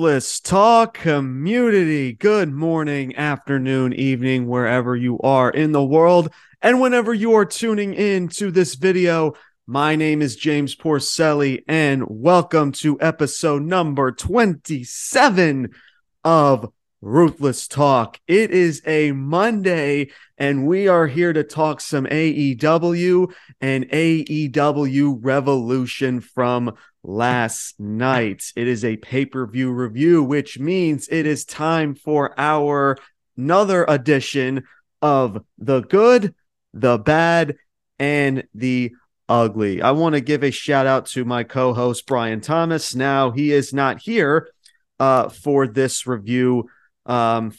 Ruthless Talk community. Good morning, afternoon, evening, wherever you are in the world, and whenever you are tuning in to this video. My name is James Porcelli, and welcome to episode number 27 of Ruthless Talk. It is a Monday, and we are here to talk some AEW and AEW Revolution from last night. It is a pay per view review, which means it is time for our another edition of the good, the bad, and the ugly. I want to give a shout out to my co host, Brian Thomas. Now, he is not here uh, for this review um,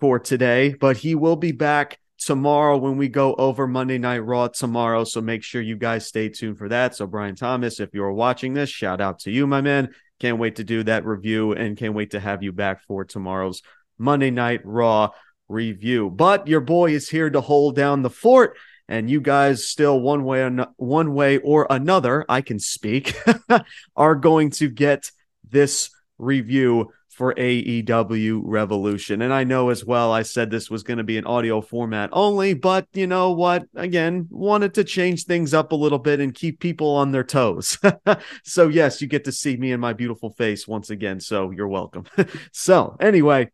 for today, but he will be back tomorrow when we go over Monday Night Raw tomorrow. So make sure you guys stay tuned for that. So, Brian Thomas, if you're watching this, shout out to you, my man. Can't wait to do that review and can't wait to have you back for tomorrow's Monday Night Raw review. But your boy is here to hold down the fort. And you guys still one way or one way or another, I can speak, are going to get this review for AEW Revolution. And I know as well, I said this was going to be an audio format only, but you know what? Again, wanted to change things up a little bit and keep people on their toes. so, yes, you get to see me and my beautiful face once again. So, you're welcome. so, anyway,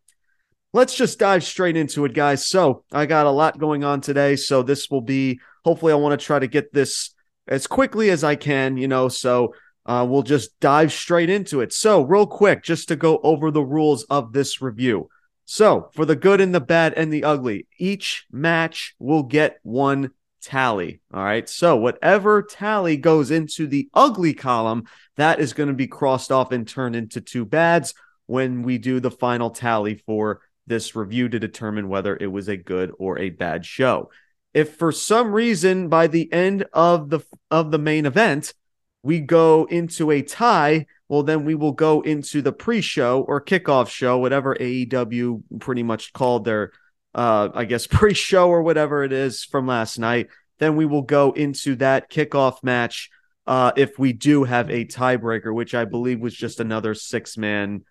let's just dive straight into it, guys. So, I got a lot going on today. So, this will be hopefully, I want to try to get this as quickly as I can, you know. So, uh, we'll just dive straight into it. So, real quick, just to go over the rules of this review. So, for the good and the bad and the ugly, each match will get one tally. All right. So, whatever tally goes into the ugly column, that is going to be crossed off and turned into two bads when we do the final tally for this review to determine whether it was a good or a bad show. If for some reason by the end of the of the main event, we go into a tie, well, then we will go into the pre show or kickoff show, whatever AEW pretty much called their, uh, I guess, pre show or whatever it is from last night. Then we will go into that kickoff match uh, if we do have a tiebreaker, which I believe was just another six man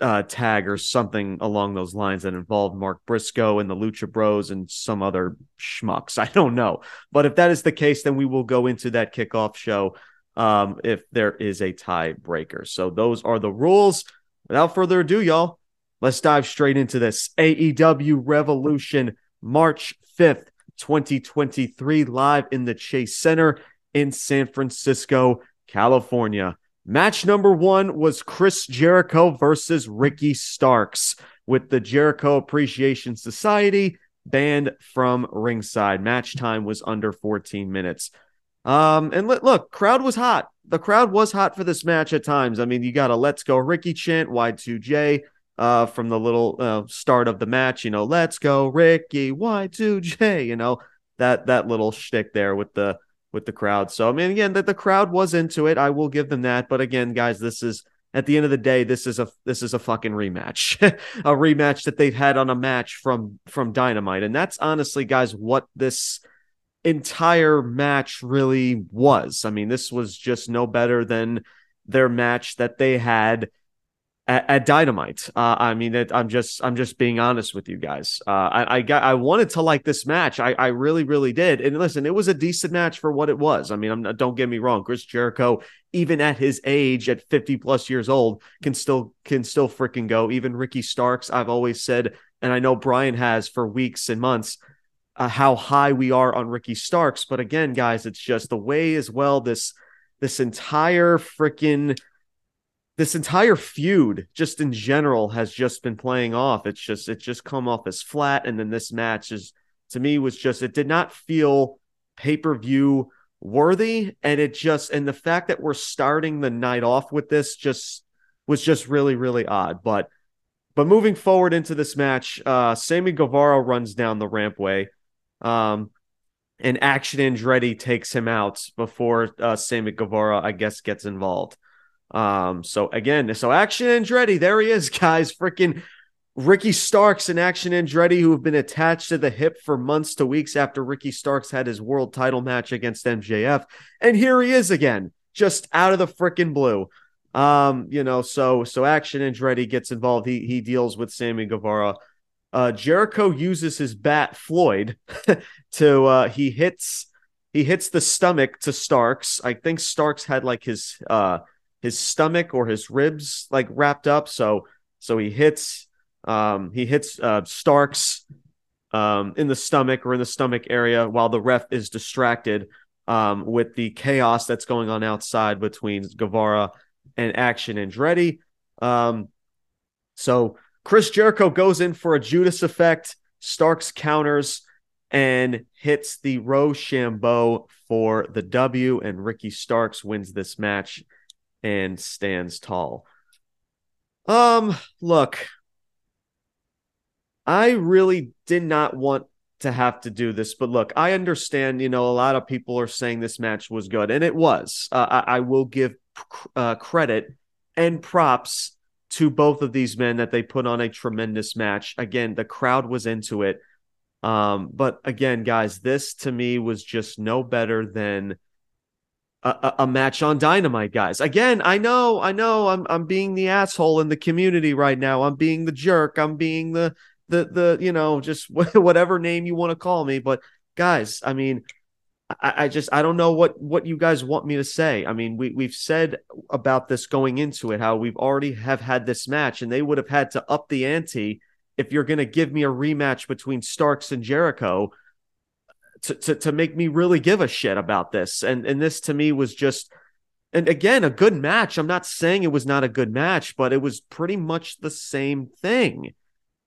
uh, tag or something along those lines that involved Mark Briscoe and the Lucha Bros and some other schmucks. I don't know. But if that is the case, then we will go into that kickoff show um, if there is a tiebreaker. So those are the rules. Without further ado, y'all, let's dive straight into this AEW Revolution March 5th, 2023, live in the Chase Center in San Francisco, California. Match number one was Chris Jericho versus Ricky Starks with the Jericho Appreciation Society banned from ringside. Match time was under 14 minutes. Um, and look, look, crowd was hot. The crowd was hot for this match at times. I mean, you got a "Let's Go Ricky" chant, Y2J, uh, from the little uh, start of the match. You know, "Let's go Ricky," Y2J. You know that that little shtick there with the with the crowd. So I mean, again, that the crowd was into it. I will give them that. But again, guys, this is at the end of the day, this is a this is a fucking rematch, a rematch that they've had on a match from from Dynamite, and that's honestly, guys, what this entire match really was. I mean, this was just no better than their match that they had at, at Dynamite. Uh, I mean, it, I'm just I'm just being honest with you guys. Uh, I, I got I wanted to like this match. I I really really did. And listen, it was a decent match for what it was. I mean, I'm don't get me wrong. Chris Jericho, even at his age, at 50 plus years old, can still can still freaking go. Even Ricky Starks, I've always said, and I know Brian has for weeks and months uh, how high we are on Ricky Starks. But again, guys, it's just the way as well this this entire freaking this entire feud just in general has just been playing off. It's just it just come off as flat, and then this match is to me was just it did not feel pay per view worthy, and it just and the fact that we're starting the night off with this just was just really really odd, but. But moving forward into this match, uh, Sammy Guevara runs down the rampway. Um, and Action Andretti takes him out before uh, Sammy Guevara, I guess, gets involved. Um, so again, so Action Andretti, there he is, guys. Freaking Ricky Starks and Action Andretti, who have been attached to the hip for months to weeks after Ricky Starks had his world title match against MJF. And here he is again, just out of the freaking blue. Um, you know, so so Action Andretti gets involved. He he deals with Sammy Guevara. Uh, Jericho uses his bat Floyd to uh, he hits he hits the stomach to Starks. I think Starks had like his uh his stomach or his ribs like wrapped up. So so he hits um he hits uh Starks um in the stomach or in the stomach area while the ref is distracted um with the chaos that's going on outside between Guevara and Action Andretti. Um so Chris Jericho goes in for a Judas effect. Starks counters and hits the Roshambo for the W, and Ricky Starks wins this match and stands tall. Um, look, I really did not want to have to do this, but look, I understand. You know, a lot of people are saying this match was good, and it was. Uh, I, I, will give uh, credit and props to both of these men that they put on a tremendous match. Again, the crowd was into it. Um, but again, guys, this to me was just no better than a, a, match on Dynamite, guys. Again, I know, I know, I'm I'm being the asshole in the community right now. I'm being the jerk. I'm being the the the you know just whatever name you want to call me. But guys, I mean, I, I, just I don't know what what you guys want me to say. I mean, we we've said about this going into it how we've already have had this match, and they would have had to up the ante if you're going to give me a rematch between Starks and Jericho to, to to make me really give a shit about this. And and this to me was just and again a good match. I'm not saying it was not a good match, but it was pretty much the same thing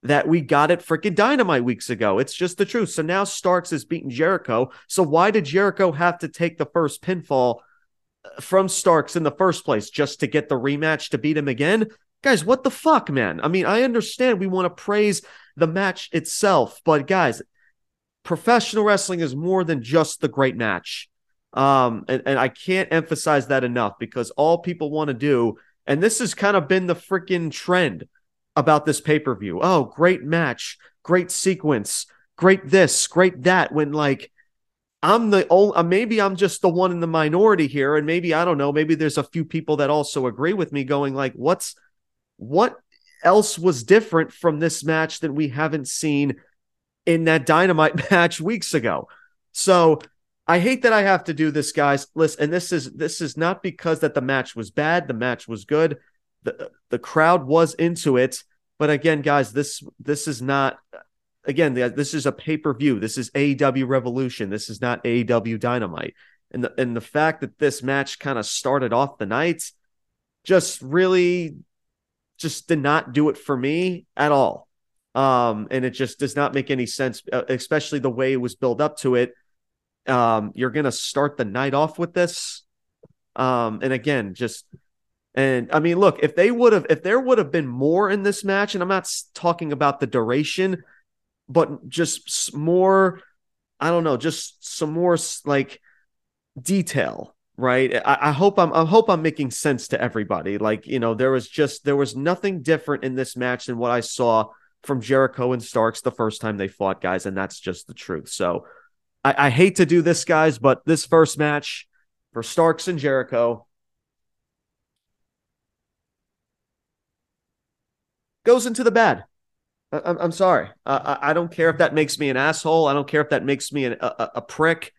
that we got at freaking Dynamite weeks ago. It's just the truth. So now Starks has beaten Jericho. So why did Jericho have to take the first pinfall uh, from Starks in the first place just to get the rematch to beat him again? Guys, what the fuck, man? I mean, I understand we want to praise the match itself, but guys, professional wrestling is more than just the great match. Um, and, and I can't emphasize that enough because all people want to do, and this has kind of been the freaking trend about this pay per view. Oh, great match, great sequence, great this, great that. When like I'm the only, uh, maybe I'm just the one in the minority here, and maybe I don't know, maybe there's a few people that also agree with me, going like, what's what else was different from this match that we haven't seen in that dynamite match weeks ago? So I hate that I have to do this, guys. Listen, and this is this is not because that the match was bad. The match was good the the crowd was into it. But again, guys, this this is not again this is a pay per view. This is AEW Revolution. This is not AEW Dynamite. And the and the fact that this match kind of started off the night just really just did not do it for me at all. Um, and it just does not make any sense, uh, especially the way it was built up to it. Um, you're gonna start the night off with this. Um, and again, just and I mean, look, if they would have, if there would have been more in this match, and I'm not talking about the duration, but just more, I don't know, just some more like detail, right? I, I hope I'm, I hope I'm making sense to everybody. Like, you know, there was just, there was nothing different in this match than what I saw from Jericho and Starks the first time they fought, guys, and that's just the truth. So I, I hate to do this, guys, but this first match for Starks and Jericho goes into the bad. I, am sorry. I, don't care if that makes me an asshole. I don't care if that makes me a, a, prick.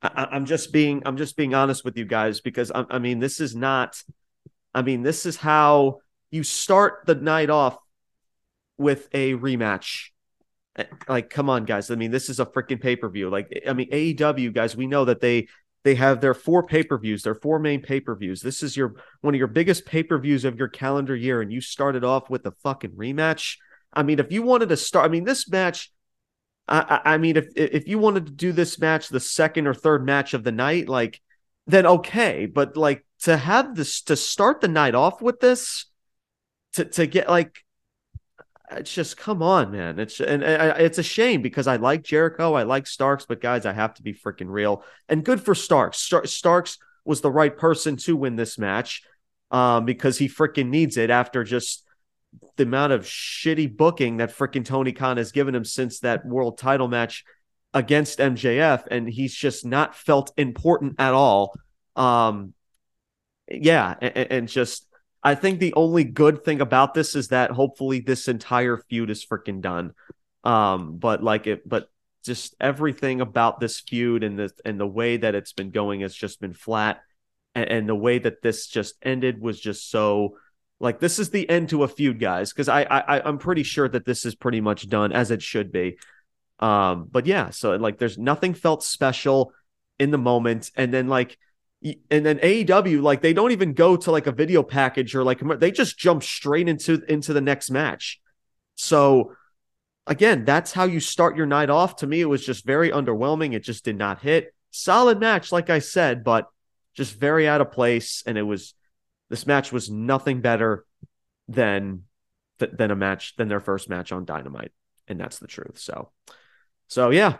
I, am just being I'm just being honest with you guys because I, I mean this is not. I mean this is how you start the night off with a rematch. Eh, like, come on, guys. I mean, this is a freaking pay per view. Like, I mean, AEW guys, we know that they they have their four pay-per-views, their four main pay-per-views. This is your one of your biggest pay-per-views of your calendar year, and you started off with a fucking rematch. I mean, if you wanted to start, I mean, this match. I, I mean, if if you wanted to do this match the second or third match of the night, like, then okay. But like to have this to start the night off with this, to to get like it's just come on, man. It's and, and, it's a shame because I like Jericho, I like Starks, but guys, I have to be freaking real. And good for Starks. Star- Starks was the right person to win this match um, because he freaking needs it after just the amount of shitty booking that freaking Tony Khan has given him since that world title match against MJF, and he's just not felt important at all. Um, yeah, and, and just I think the only good thing about this is that hopefully this entire feud is freaking done. Um, but like it, but just everything about this feud and the and the way that it's been going has just been flat, and, and the way that this just ended was just so like this is the end to a feud, guys. Because I, I I'm pretty sure that this is pretty much done as it should be. Um, but yeah, so like there's nothing felt special in the moment, and then like and then AEW like they don't even go to like a video package or like they just jump straight into into the next match. So again, that's how you start your night off. To me, it was just very underwhelming. It just did not hit. Solid match, like I said, but just very out of place. And it was this match was nothing better than than a match than their first match on Dynamite, and that's the truth. So, so yeah,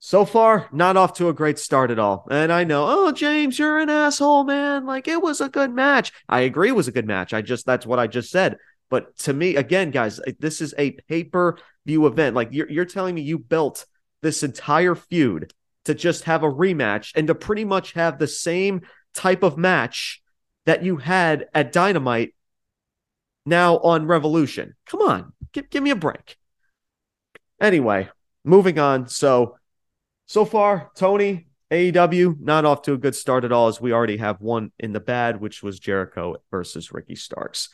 so far not off to a great start at all. And I know, oh James, you're an asshole, man. Like it was a good match. I agree, it was a good match. I just that's what I just said. But to me, again, guys, this is a pay per view event. Like you're, you're telling me you built this entire feud to just have a rematch and to pretty much have the same type of match that you had at Dynamite now on Revolution. Come on, give, give me a break. Anyway, moving on. So, so far, Tony, AEW, not off to a good start at all, as we already have one in the bad, which was Jericho versus Ricky Starks.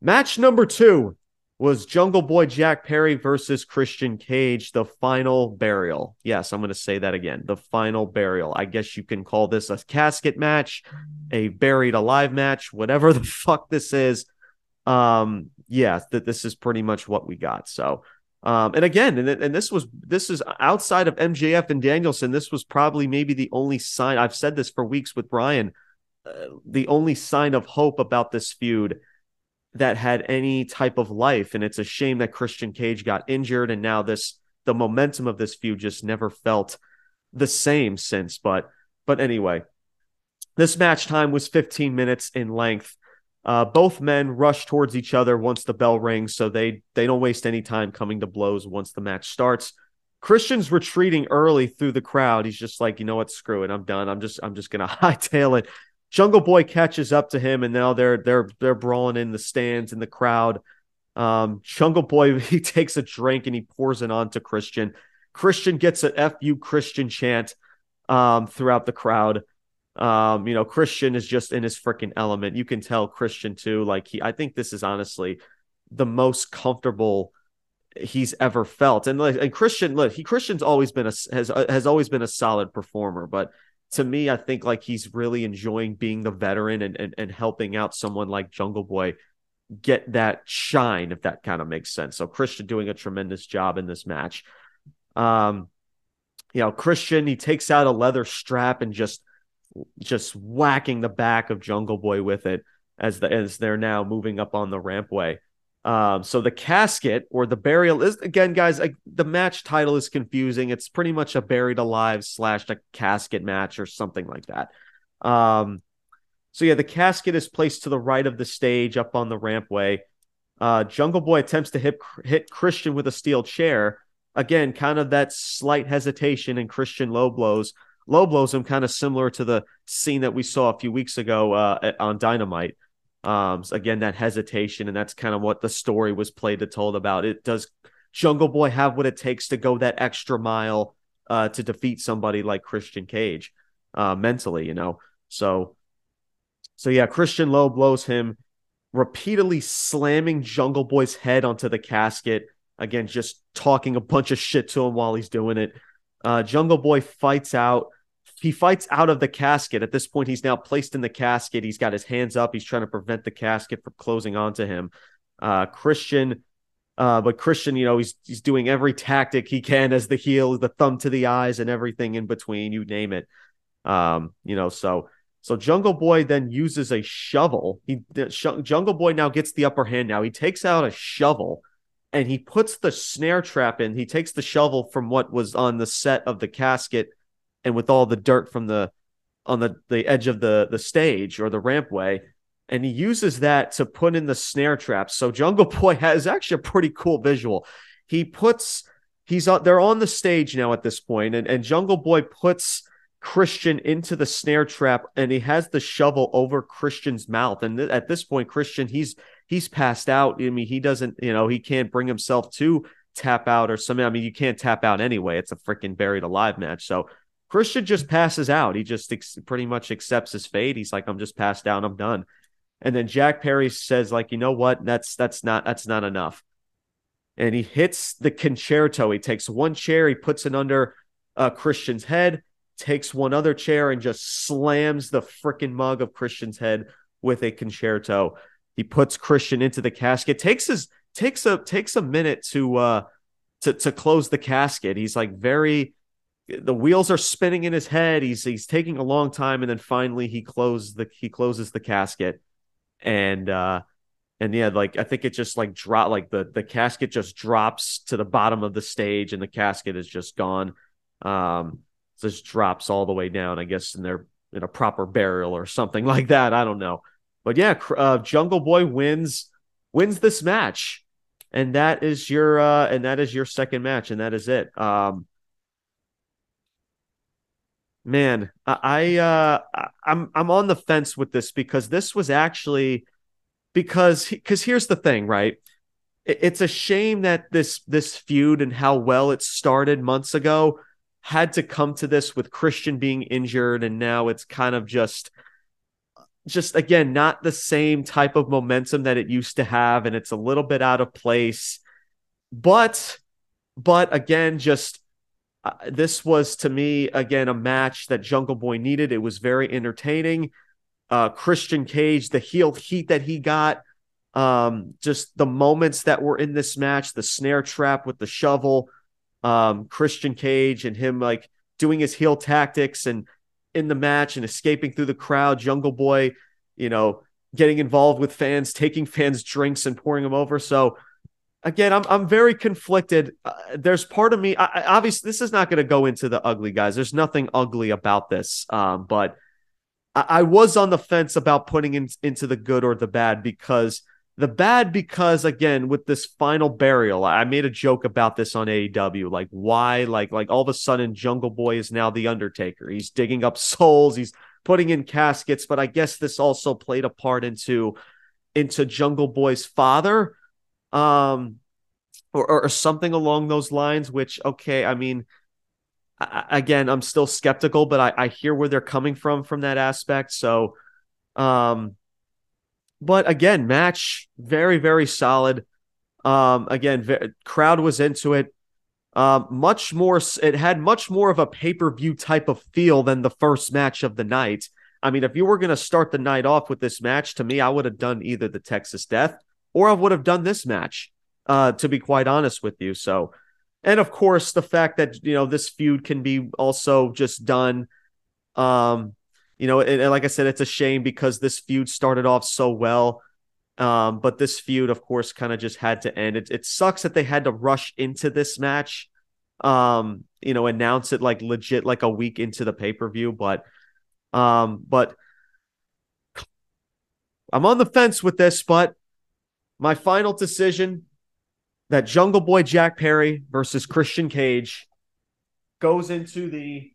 Match number two was Jungle Boy Jack Perry versus Christian Cage, the final burial. Yes, I'm going to say that again. The final burial. I guess you can call this a casket match, a buried alive match, whatever the fuck this is. Um, yeah, that this is pretty much what we got. So, um, and again, and, and this was this is outside of MJF and Danielson. This was probably maybe the only sign. I've said this for weeks with Brian. Uh, the only sign of hope about this feud that had any type of life. And it's a shame that Christian Cage got injured. And now this, the momentum of this feud just never felt the same since. But, but anyway, this match time was 15 minutes in length. Uh, both men rush towards each other once the bell rings, so they they don't waste any time coming to blows once the match starts. Christian's retreating early through the crowd. He's just like, you know what, screw it, I'm done. I'm just I'm just gonna hightail it. Jungle Boy catches up to him, and now they're they're they're brawling in the stands in the crowd. Um, Jungle Boy he takes a drink and he pours it onto Christian. Christian gets an "fu Christian" chant um, throughout the crowd. Um, you know, Christian is just in his freaking element. You can tell Christian too. Like he, I think this is honestly the most comfortable he's ever felt. And like, and Christian, look, he Christian's always been a has has always been a solid performer, but to me, I think like he's really enjoying being the veteran and, and, and helping out someone like Jungle Boy get that shine, if that kind of makes sense. So Christian doing a tremendous job in this match. Um, you know, Christian, he takes out a leather strap and just just whacking the back of Jungle Boy with it as the as they're now moving up on the rampway. Um, so the casket or the burial is again, guys. The match title is confusing. It's pretty much a buried alive slash a casket match or something like that. Um, so yeah, the casket is placed to the right of the stage up on the rampway. Uh, Jungle Boy attempts to hit hit Christian with a steel chair. Again, kind of that slight hesitation, and Christian low blows. Low blows him, kind of similar to the scene that we saw a few weeks ago uh, on Dynamite. Um, so again, that hesitation, and that's kind of what the story was played to told about. It does Jungle Boy have what it takes to go that extra mile uh, to defeat somebody like Christian Cage uh, mentally, you know? So, so yeah, Christian Low blows him, repeatedly slamming Jungle Boy's head onto the casket. Again, just talking a bunch of shit to him while he's doing it. Uh, Jungle Boy fights out he fights out of the casket. At this point, he's now placed in the casket. He's got his hands up. He's trying to prevent the casket from closing onto him. Uh, Christian, uh, but Christian, you know, he's he's doing every tactic he can as the heel, the thumb to the eyes, and everything in between. You name it. Um, you know, so so Jungle Boy then uses a shovel. He Jungle Boy now gets the upper hand. Now he takes out a shovel and he puts the snare trap in. He takes the shovel from what was on the set of the casket and with all the dirt from the on the the edge of the the stage or the rampway and he uses that to put in the snare traps so jungle boy has actually a pretty cool visual he puts he's on they're on the stage now at this point and, and jungle boy puts Christian into the snare trap and he has the shovel over Christian's mouth. And th- at this point, Christian, he's he's passed out. I mean, he doesn't, you know, he can't bring himself to tap out or something. I mean, you can't tap out anyway. It's a freaking buried alive match. So Christian just passes out. He just ex- pretty much accepts his fate. He's like, I'm just passed down. I'm done. And then Jack Perry says, like, you know what? That's that's not that's not enough. And he hits the Con-Chair-To. He takes one chair, he puts it under uh, Christian's head, takes one other chair, and just slams the freaking mug of Christian's head with a Con-Chair-To. He puts Christian into the casket. Takes his takes a takes a minute to uh to to close the casket. He's like very the wheels are spinning in his head. He's he's taking a long time, and then finally he closes the he closes the casket, and uh, and yeah, like I think it just like drop like the the casket just drops to the bottom of the stage, and the casket is just gone. Um, just drops all the way down. I guess in their in a proper burial or something like that. I don't know, but yeah, uh, Jungle Boy wins wins this match, and that is your uh, and that is your second match, and that is it. Um, man, I uh I'm I'm on the fence with this because this was actually because because here's the thing, right? It's a shame that this this feud and how well it started months ago had to come to this with Christian being injured and now it's kind of just just again not the same type of momentum that it used to have and it's a little bit out of place. But but again just uh, this was to me again a match that Jungle Boy needed. It was very entertaining. Uh, Christian Cage, the heel heat that he got, um, just the moments that were in this match, the snare trap with the shovel, um, Christian Cage and him like doing his heel tactics and in the match and escaping through the crowd. Jungle Boy, you know, getting involved with fans, taking fans' drinks and pouring them over. So again, I'm I'm very conflicted. Uh, there's part of me. I, I, obviously, this is not going to go into the ugly guys. There's nothing ugly about this. Um, but I, I, was on the fence about putting in, into the good or the bad because the bad because again with this final burial, I made a joke about this on AEW. Like why? Like like all of a sudden, Jungle Boy is now the Undertaker. He's digging up souls. He's putting in caskets. But I guess this also played a part into into Jungle Boy's father um, or, or something along those lines. Which okay, I mean, I, again, I'm still skeptical, but I, I hear where they're coming from from that aspect. So, um, but again, match very very solid. Um, again, crowd was into it. Um, much more. It had much more of a pay per view type of feel than the first match of the night. I mean, if you were going to start the night off with this match, to me, I would have done either the Texas Death or I would have done this match, uh, to be quite honest with you. So, and of course, the fact that you know this feud can be also just done. Um, you know, and, and like I said, it's a shame because this feud started off so well. Um, but this feud, of course, kind of just had to end. It, it sucks that they had to rush into this match. Um, you know, announce it like legit like a week into the pay per view, but um, but I'm on the fence with this, but my final decision that Jungle Boy Jack Perry versus Christian Cage goes into the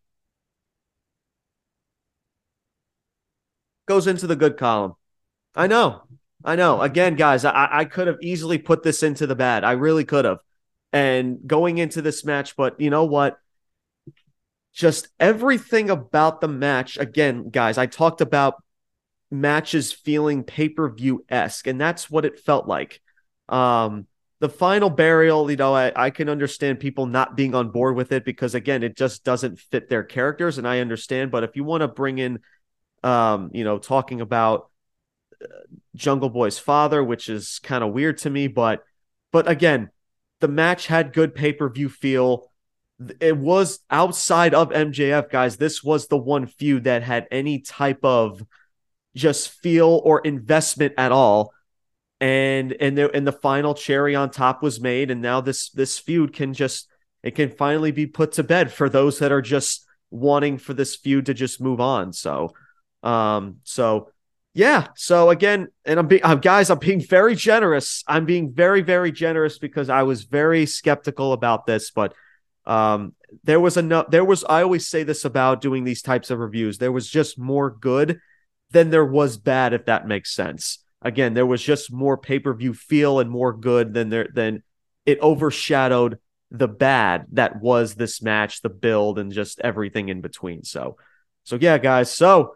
goes into the good column. I know. I know. Again, guys, I, I could have easily put this into the bad. I really could have. And going into this match, but you know what? Just everything about the match. Again, guys, I talked about matches feeling pay per view esque, and that's what it felt like. Um, the final burial, you know, I, I can understand people not being on board with it because again, it just doesn't fit their characters, and I understand. But if you want to bring in, um, you know, talking about uh, Jungle Boy's father, which is kind of weird to me, but but again, the match had good pay per view feel. It was outside of MJF, guys. This was the one feud that had any type of just feel or investment at all. And and the and the final cherry on top was made, and now this this feud can just it can finally be put to bed for those that are just wanting for this feud to just move on. So, um, so yeah. So again, and I'm being, I'm, guys, I'm being very generous. I'm being very, very generous because I was very skeptical about this, but Um, there was enough. There was. I always say this about doing these types of reviews. There was just more good than there was bad, if that makes sense. Again, there was just more pay per view feel and more good than there than it overshadowed the bad that was this match, the build, and just everything in between. So, so yeah, guys. So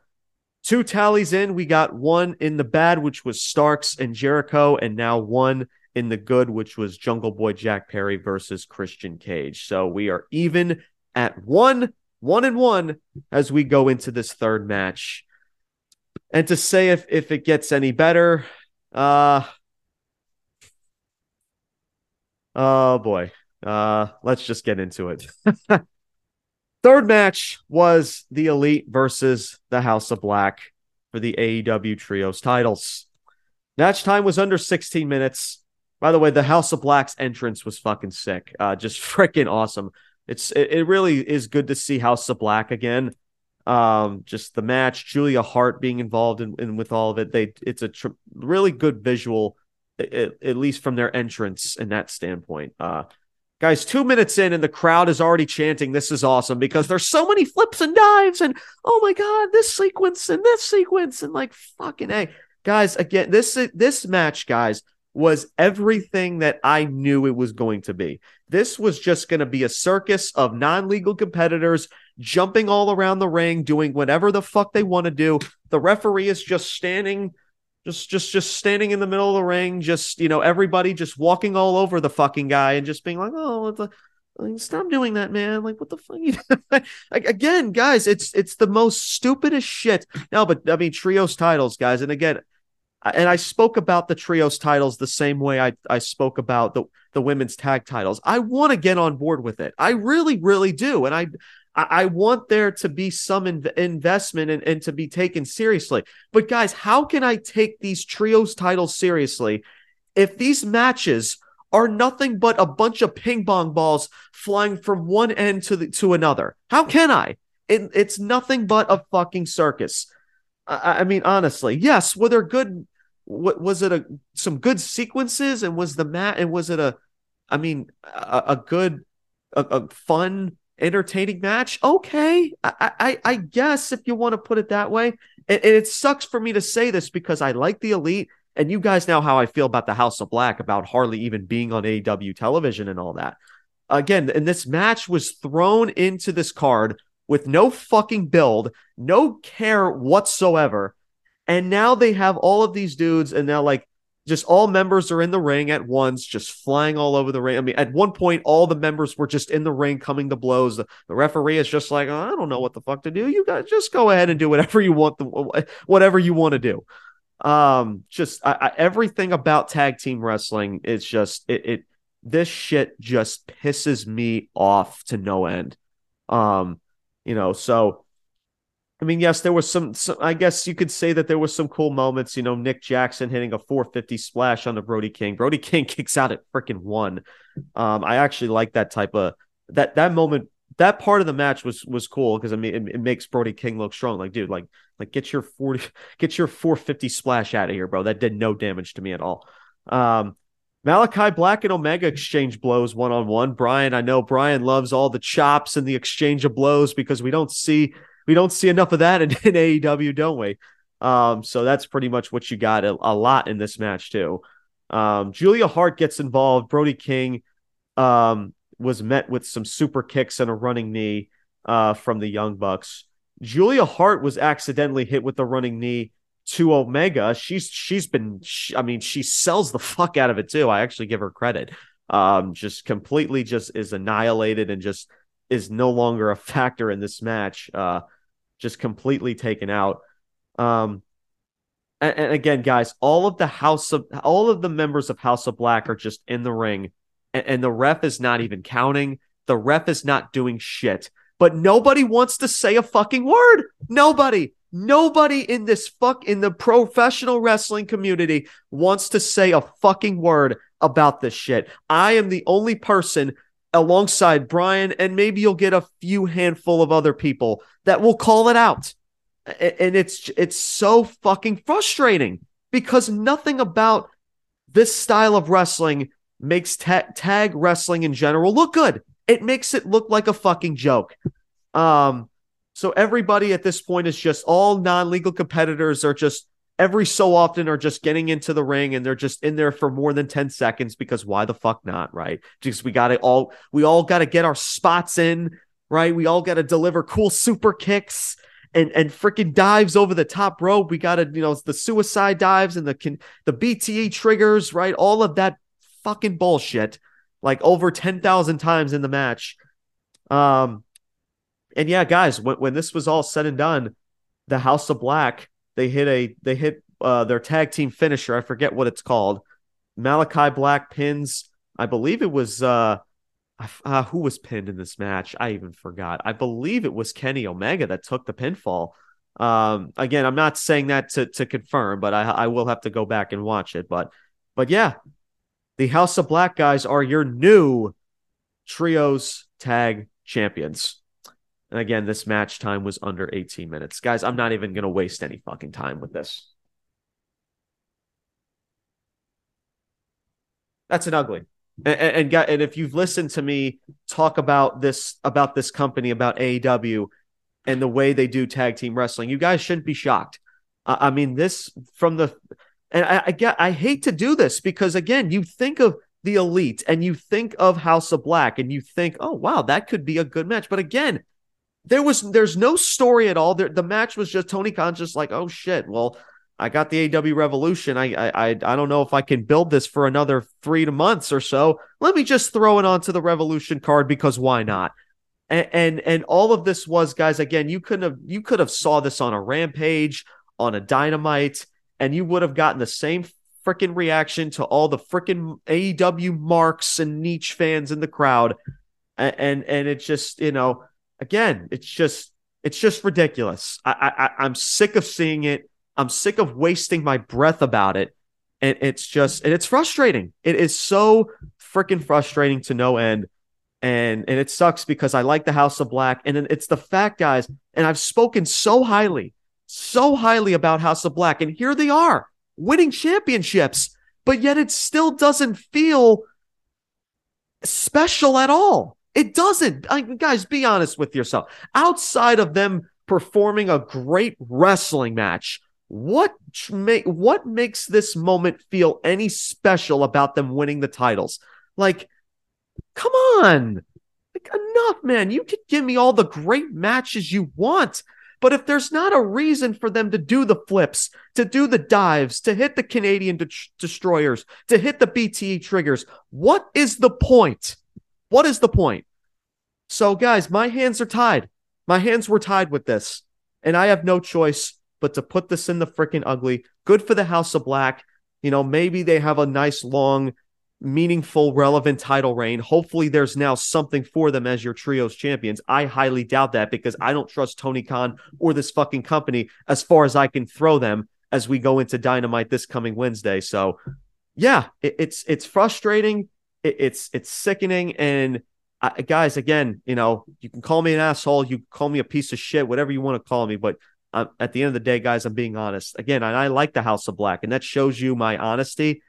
two tallies in, we got one in the bad, which was Starks and Jericho, and now one in the good, which was Jungle Boy Jack Perry versus Christian Cage. So we are even at one, one and one as we go into this third match. And to say if if it gets any better, uh oh boy. Uh let's just get into it. Third match was the Elite versus the House of Black for the AEW Trios titles. Match time was under 16 minutes. By the way, the House of Black's entrance was fucking sick. Uh, just freaking awesome. It's it, it, really is good to see House of Black again. Um, just the match, Julia Hart being involved in, in with all of it. They it's a tr- really good visual, at, at least from their entrance in that standpoint. Uh, guys, two minutes in and the crowd is already chanting, "This is awesome!" Because there's so many flips and dives, and oh my god, this sequence and this sequence, and like fucking a guys. Again, this this match, guys was everything that I knew it was going to be. This was just going to be a circus of non legal competitors jumping all around the ring, doing whatever the fuck they want to do. The referee is just standing. Just, just, just standing in the middle of the ring, just you know, everybody just walking all over the fucking guy and just being like, "Oh, like, stop doing that, man! Like, what the fuck?" again, guys, it's it's the most stupidest shit. No, but I mean, trios titles, guys, and again, and I spoke about the trios titles the same way I, I spoke about the, the women's tag titles. I want to get on board with it. I really, really do. And I I want there to be some investment and, and to be taken seriously. But guys, how can I take these trios titles seriously if these matches are nothing but a bunch of ping pong balls flying from one end to the, to another? How can I? It, it's nothing but a fucking circus. I, I mean, honestly, yes. Were there good? What was it? A some good sequences, and was the mat? And was it a? I mean, a, a good, a, a, fun, entertaining match. Okay, I, I, I guess if you want to put it that way. And, and it sucks for me to say this because I like the elite, and you guys know how I feel about the House of Black, about Harley even being on AEW television and all that. Again, and this match was thrown into this card with no fucking build, no care whatsoever. And now they have all of these dudes, and now like just all members are in the ring at once, just flying all over the ring. I mean, at one point, all the members were just in the ring coming to blows. The, the referee is just like, oh, I don't know what the fuck to do. You guys just go ahead and do whatever you want, the, whatever you want to do. Um, just I, I, everything about tag team wrestling is just it, it. This shit just pisses me off to no end. Um, you know, so I mean, yes, there was some, some, I guess you could say that there was some cool moments. You know, Nick Jackson hitting a 450 splash on the Brody King. Brody King kicks out at freaking one. Um, I actually like that type of that that moment. That part of the match was was cool because I mean it, it, makes Brody King look strong. Like, dude, like like get your 40 get your 450 splash out of here, bro. That did no damage to me at all. Um, Malachi Black and Omega exchange blows one on one. Brian, I know Brian loves all the chops and the exchange of blows because we don't see we don't see enough of that in, in AEW, don't we? Um, so that's pretty much what you got a, a lot in this match too. Um, Julia Hart gets involved. Brody King um, was met with some super kicks and a running knee uh, from the Young Bucks. Julia Hart was accidentally hit with the running knee to Omega. She's she's been she, I mean she sells the fuck out of it too. I actually give her credit. Um just completely just is annihilated and just is no longer a factor in this match. Uh just completely taken out. Um and, and again guys, all of the house of all of the members of House of Black are just in the ring and, and the ref is not even counting. The ref is not doing shit. But nobody wants to say a fucking word. Nobody. Nobody in this fuck in the professional wrestling community wants to say a fucking word about this shit. I am the only person alongside Brian, and maybe you'll get a few handful of other people that will call it out. And it's it's so fucking frustrating because nothing about this style of wrestling makes ta- tag wrestling in general look good. It makes it look like a fucking joke. Um, so everybody at this point is just all non-legal competitors are just every so often are just getting into the ring and they're just in there for more than 10 seconds because why the fuck not, right? Because we got to all we all got to get our spots in, right? We all got to deliver cool super kicks and and freaking dives over the top rope. We got to, you know, the suicide dives and the can the BTE triggers, right? All of that fucking bullshit like over 10,000 times in the match. Um and yeah, guys, when when this was all said and done, the House of Black they hit a they hit uh, their tag team finisher. I forget what it's called. Malachi Black pins. I believe it was uh, uh, who was pinned in this match. I even forgot. I believe it was Kenny Omega that took the pinfall. Um, again, I'm not saying that to to confirm, but I I will have to go back and watch it. But but yeah, the House of Black guys are your new trios tag champions. And again, this match time was under 18 minutes. Guys, I'm not even going to waste any fucking time with this. That's an ugly. And, and, and if you've listened to me talk about this about this company about AEW and the way they do tag team wrestling, you guys shouldn't be shocked. I mean, this from the and I, I get I hate to do this because again, you think of the elite and you think of House of Black and you think, oh wow, that could be a good match. But again, there was there's no story at all. There, the match was just Tony Khan just like, oh shit, well, I got the AW Revolution. I I I don't know if I can build this for another three to months or so. Let me just throw it onto the Revolution card because why not? And, and and all of this was, guys. Again, you couldn't have you could have saw this on a Rampage, on a Dynamite, and you would have gotten the same freaking reaction to all the freaking AEW marks and niche fans in the crowd. And, and and it's just you know again, it's just it's just ridiculous. I, I I'm sick of seeing it. I'm sick of wasting my breath about it. And it's just and it's frustrating. It is so freaking frustrating to no end. And and it sucks because I like the House of Black. And it's the fact, guys, and I've spoken so highly, so highly about House of Black. And here they are winning championships, but yet it still doesn't feel special at all. It doesn't. Guys, be honest with yourself. Outside of them performing a great wrestling match, what make what makes this moment feel any special about them winning the titles? Like, come on. Like, enough, man. You could give me all the great matches you want. But if there's not a reason for them to do the flips, to do the dives, to hit the Canadian de- destroyers, to hit the BTE triggers, what is the point? What is the point? So, guys, my hands are tied. My hands were tied with this, and I have no choice but to put this in the freaking ugly. Good for the House of Black. You know, maybe they have a nice, long, meaningful, relevant title reign. Hopefully, there's now something for them as your trios champions. I highly doubt that because I don't trust Tony Khan or this fucking company as far as I can throw them as we go into Dynamite this coming Wednesday. So, yeah, it, it's it's frustrating. It, it's it's sickening, and I, guys, again, you know, you can call me an asshole, you call me a piece of shit, whatever you want to call me, but uh, at the end of the day, guys, I'm being honest. Again, and I like the House of Black, and that shows you my honesty.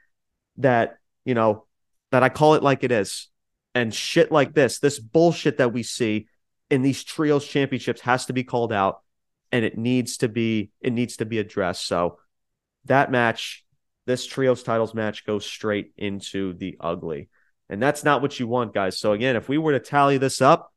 That you know that I call it like it is, and shit like this, this bullshit that we see in these trios championships has to be called out, and it needs to be it needs to be addressed. So that match, this trios titles match, goes straight into the ugly. And that's not what you want, guys. So again, if we were to tally this up,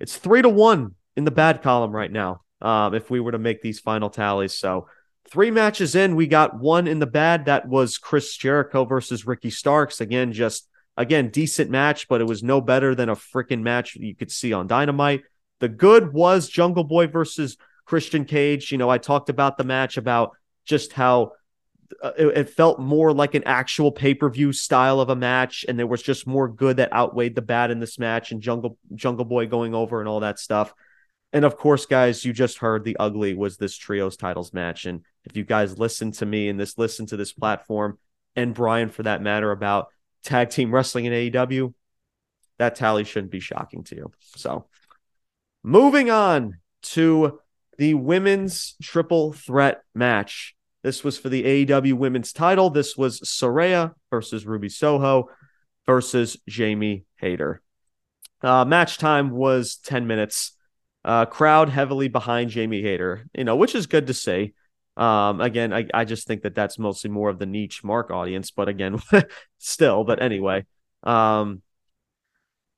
it's three to one in the bad column right now. Um, if we were to make these final tallies. So three matches in, we got one in the bad. That was Chris Jericho versus Ricky Starks. Again, just again, decent match, but it was no better than a freaking match you could see on Dynamite. The good was Jungle Boy versus Christian Cage. You know, I talked about the match about just how uh, it, it, felt more like an actual pay-per-view style of a match and there was just more good that outweighed the bad in this match and jungle jungle boy going over and all that stuff. And of course guys you just heard the ugly was this trios titles match. And if you guys listen to me and this listen to this platform and brian for that matter about tag team wrestling in aew that tally shouldn't be shocking to you. So moving on to the women's triple threat match this was for the AEW women's title. This was Saraya versus Ruby Soho versus Jamie Hayter. Uh, match time was 10 minutes. Uh, crowd heavily behind Jamie Hayter, you know, which is good to see. Um, again, I, I just think that that's mostly more of the niche mark audience, but again, still, but anyway. Um,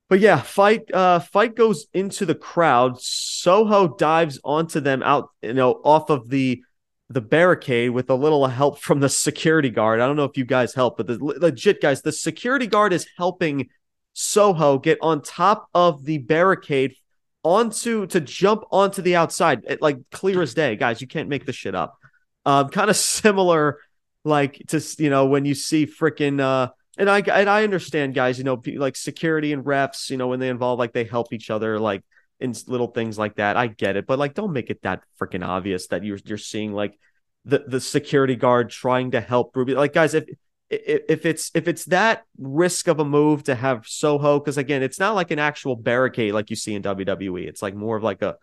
but yeah, fight uh fight goes into the crowd. Soho dives onto them out, you know, off of the the barricade with a little help from the security guard. I don't know if you guys help, but the legit guys, the security guard is helping Soho get on top of the barricade onto to jump onto the outside. It, like clear as day, guys. You can't make this shit up. Um, kind of similar, like to you know when you see freaking uh, and I and I understand, guys. You know, like security and refs. You know, when they involve, like they help each other, like in little things like that. I get it, but like don't make it that freaking obvious that you're you're seeing like the the security guard trying to help Ruby. Like, guys, if if it's if it's that risk of a move to have Soho, because again, it's not like an actual barricade like you see in WWE. It's like more of like a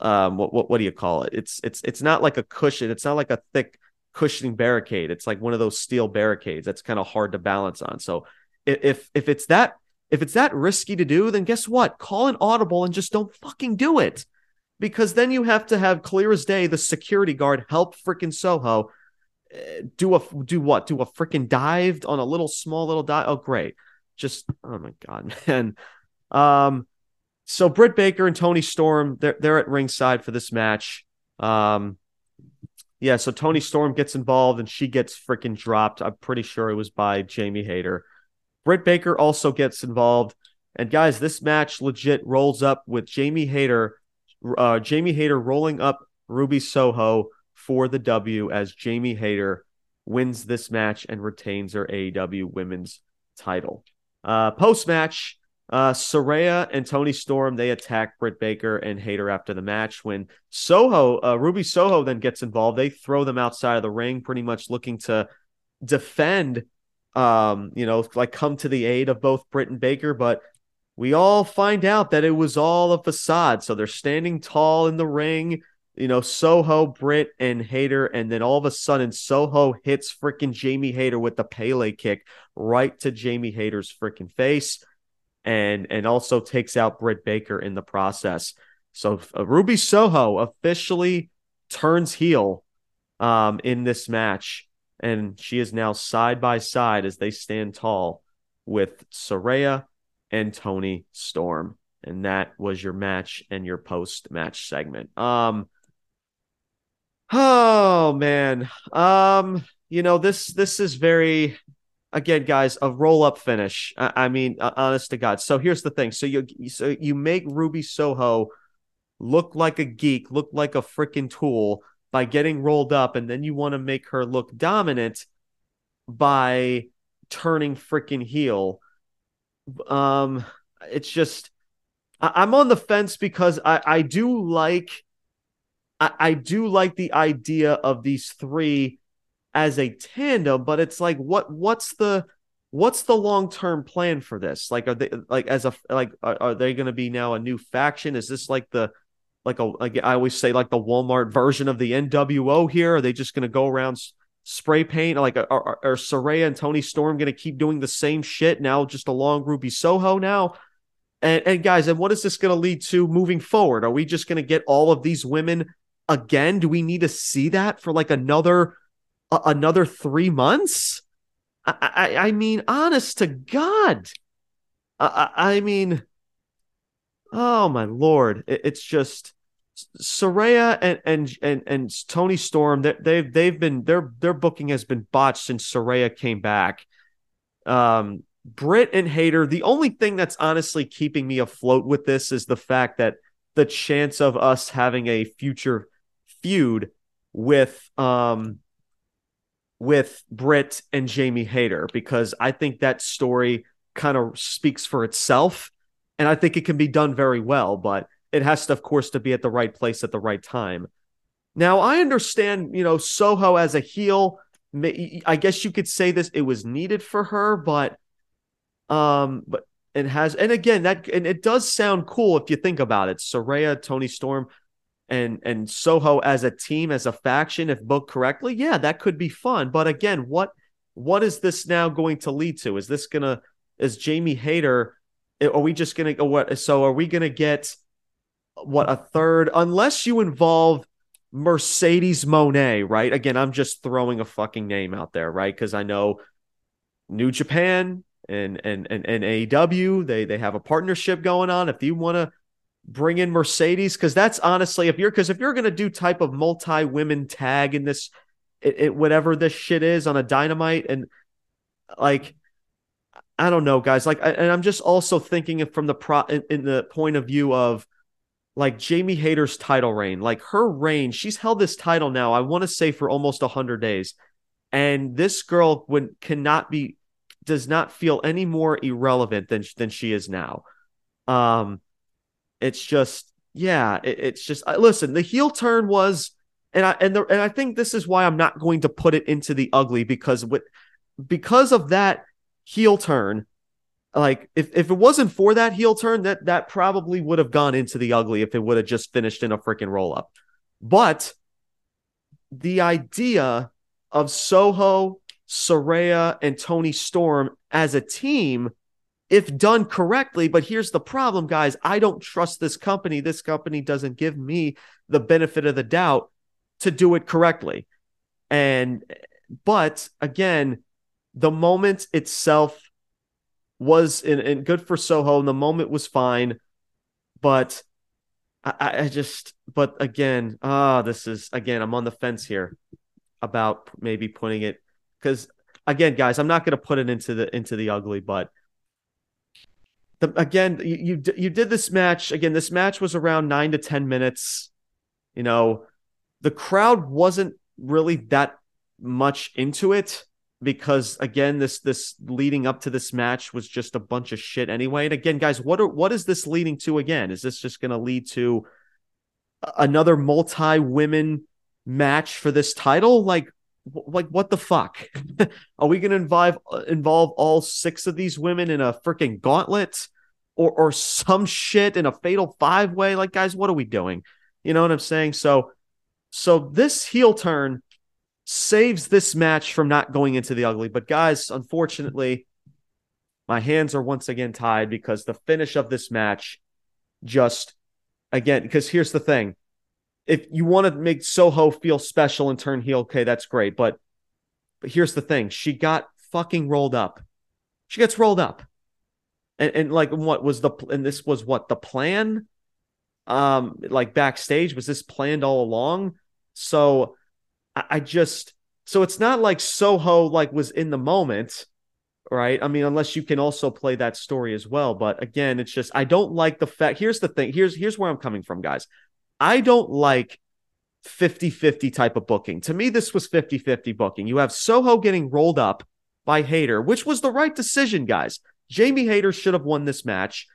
um what what, what do you call it? It's it's it's not like a cushion. It's not like a thick cushioning barricade. It's like one of those steel barricades that's kind of hard to balance on. So if if it's that if it's that risky to do, then guess what? Call an audible and just don't fucking do it. Because then you have to have clear as day the security guard help freaking Soho do a do what? Do a freaking dive on a little small little dive? Oh, great! Just oh my god, man. Um, so Britt Baker and Toni Storm they're they're at ringside for this match. Um, yeah, so Toni Storm gets involved and she gets freaking dropped. I'm pretty sure it was by Jamie Hayter. Britt Baker also gets involved. And guys, this match legit rolls up with Jamie Hayter, uh, Jamie Hayter rolling up Ruby Soho for the W as Jamie Hayter wins this match and retains her AEW women's title. Uh, Post match, uh, Saraya and Toni Storm they attack Britt Baker and Hayter after the match. When Soho, uh, Ruby Soho then gets involved, they throw them outside of the ring, pretty much looking to defend, um, you know, like come to the aid of both Britt and Baker. But we all find out that it was all a facade. So they're standing tall in the ring you know, Soho, Britt, and Hayter, and then all of a sudden Soho hits freaking Jamie Hayter with the Pele kick right to Jamie Hayter's freaking face, and and also takes out Britt Baker in the process. So uh, Ruby Soho officially turns heel um, in this match, and she is now side by side as they stand tall with Saraya and Toni Storm. And that was your match and your post match segment. Um, Oh man. Um, you know, this this is very again, guys, a roll up finish. I, I mean, uh, honest to God. So here's the thing. So you so you make Ruby Soho look like a geek, look like a freaking tool by getting rolled up, and then you want to make her look dominant by turning freaking heel. Um, it's just I, I'm on the fence because I I do like I, I do like the idea of these three as a tandem, but it's like what what's the what's the long term plan for this? Like, are they like as a like are, are they going to be now a new faction? Is this like the like a like I always say like the Walmart version of the NWO here? Are they just going to go around spray paint? Like, are, are, are Saraya and Toni Storm going to keep doing the same shit now? Just along Ruby Soho now. And, and guys, and what is this going to lead to moving forward? Are we just going to get all of these women again? Do we need to see that for like another another three months? I, I, I mean, honest to God, I, I mean, oh my lord, it, it's just Saraya and and and and Toni Storm. They, they've they've been their their booking has been botched since Saraya came back. Um, Britt and Hayter. The only thing that's honestly keeping me afloat with this is the fact that the chance of us having a future feud with um with Britt and Jamie Hayter because I think that story kind of speaks for itself and I think it can be done very well but it has to of course to be at the right place at the right time. Now I understand, you know, Soho as a heel, I guess you could say this it was needed for her but um but it has and again that and it does sound cool if you think about it. Saraya, Toni Storm, and and Soho as a team as a faction if booked correctly, yeah, that could be fun. But again, what what is this now going to lead to? Is this gonna is Jamie Hayter Eh, are we just gonna go what? So are we gonna get what a third? Unless you involve Mercedes Moné right? Again, I'm just throwing a fucking name out there, right? Because I know New Japan and and and, and AEW, they they have a partnership going on. If you want to bring in Mercedes, because that's honestly, if you're because if you're gonna do type of multi women tag in this, it, it, whatever this shit is on a dynamite, and like I don't know, guys. Like, and I'm just also thinking from the pro in, the point of view of like Jamie Hayter's title reign. Like her reign, she's held this title now. I want to say for almost hundred days, and this girl would cannot be does not feel any more irrelevant than than she is now. Um, it's just yeah, it, it's just I, listen. The heel turn was, and I and the, and I think this is why I'm not going to put it into the ugly because with because of that heel turn. Like if, if it wasn't for that heel turn, that that probably would have gone into the ugly if it would have just finished in a freaking roll up. But the idea of Soho, Saraya, and Toni Storm as a team, if done correctly, but here's the problem, guys. I don't trust this company. This company doesn't give me the benefit of the doubt to do it correctly. And but again, the moment itself was in, in good for Soho, and the moment was fine, but I, I just but again, ah, this is again, I'm on the fence here about maybe putting it because again, guys, I'm not going to put it into the into the ugly, but the, again, you, you you did this match again. This match was around nine to ten minutes. You know, the crowd wasn't really that much into it because again this this leading up to this match was just a bunch of shit anyway. And again guys what are what is this leading to again? Is this just going to lead to another multi women match for this title? Like like what the fuck? Are we going to involve uh, involve all six of these women in a freaking gauntlet or or some shit in a fatal five way like guys what are we doing? You know what i'm saying? So so this heel turn saves this match from not going into the ugly. But guys, unfortunately, my hands are once again tied because the finish of this match just again because here's the thing. If you want to make Soho feel special and turn heel, okay, that's great. But but here's the thing. She got fucking rolled up. She gets rolled up. And and like what was the and this was what the plan? Um like backstage was this planned all along? So I just so it's not like Soho like was in the moment, right? I mean, unless you can also play that story as well. But again, it's just I don't like the fact. Here's the thing. Here's here's where I'm coming from, guys. I don't like 50-50 type of booking. To me, this was 50-50 booking. You have Soho getting rolled up by Hayter, which was the right decision, guys. Jamie Hayter should have won this match.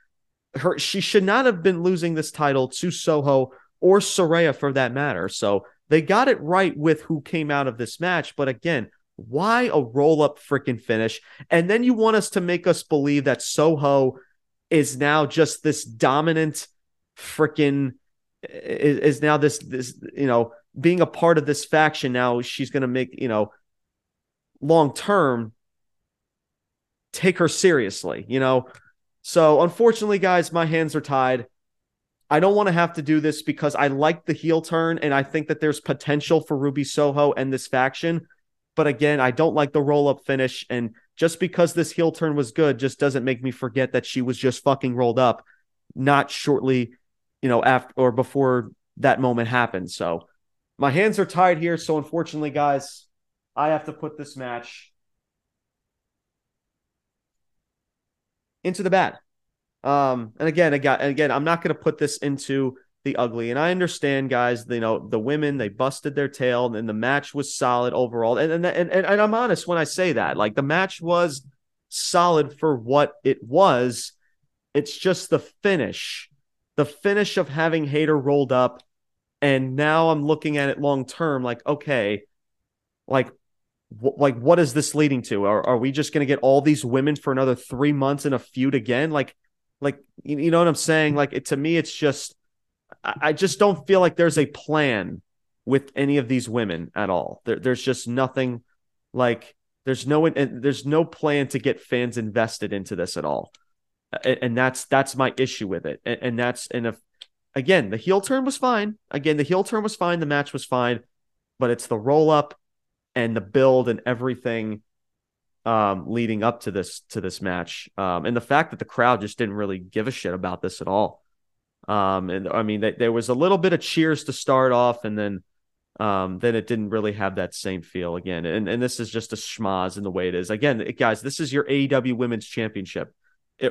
Her she should not have been losing this title to Soho or Saraya for that matter. So they got it right with who came out of this match, but again, why a roll up freaking finish? And then you want us to make us believe that Soho is now just this dominant freaking is, is now this this you know being a part of this faction now she's going to make you know long term take her seriously you know so unfortunately guys my hands are tied I don't want to have to do this because I like the heel turn and I think that there's potential for Ruby Soho and this faction. But again, I don't like the roll up finish. And just because this heel turn was good just doesn't make me forget that she was just fucking rolled up, not shortly, you know, after or before that moment happened. So my hands are tied here. So unfortunately, guys, I have to put this match into the bad. Um, and again, again, again, I'm not going to put this into the ugly. And I understand, guys. You know, the women they busted their tail, and the match was solid overall. And and and, and, I'm honest when I say that. Like the match was solid for what it was. It's just the finish, the finish of having Hayter rolled up, and now I'm looking at it long term. Like, okay, like like what is this leading to? Are, are we just going to get all these women for another three months in a feud again? Like like you, you know what I'm saying? Like it, to me, it's just I, I just don't feel like there's a plan with any of these women at all. There, there's just nothing like there's no there's no plan to get fans invested into this at all. and, and that's that's my issue with it. And, and that's and if again the heel turn was fine. Again, the heel turn was fine. The match was fine, but it's the roll up and the build and everything um, leading up to this to this match, um, and the fact that the crowd just didn't really give a shit about this at all. Um, and I mean, there was a little bit of cheers to start off, and then um, then it didn't really have that same feel again. And and this is just a schmaz in the way it is. Again, guys, this is your AEW Women's Championship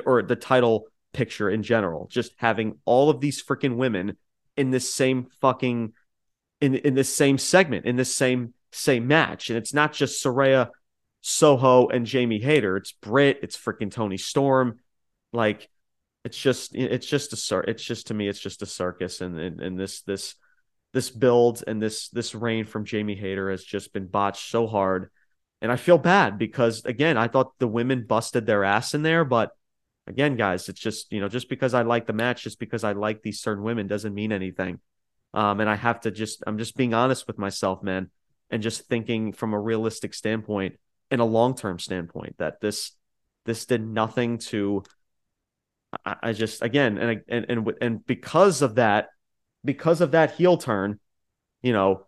or the title picture in general. Just having all of these freaking women in this same fucking in in this same segment in this same same match, and it's not just Saraya Soho and Jamie Hayter. It's Britt. It's freaking Toni Storm. Like it's just it's just a cir- it's just to me it's just a circus and, and and this this this build and this this reign from Jamie Hayter has just been botched so hard. And I feel bad because again, I thought the women busted their ass in there, but again, guys, it's just, you know, just because I like the match, just because I like these certain women doesn't mean anything. Um, and I have to just I'm just being honest with myself, man, and just thinking from a realistic standpoint in a long-term standpoint that this this did nothing to I, I just again and and and and because of that because of that heel turn you know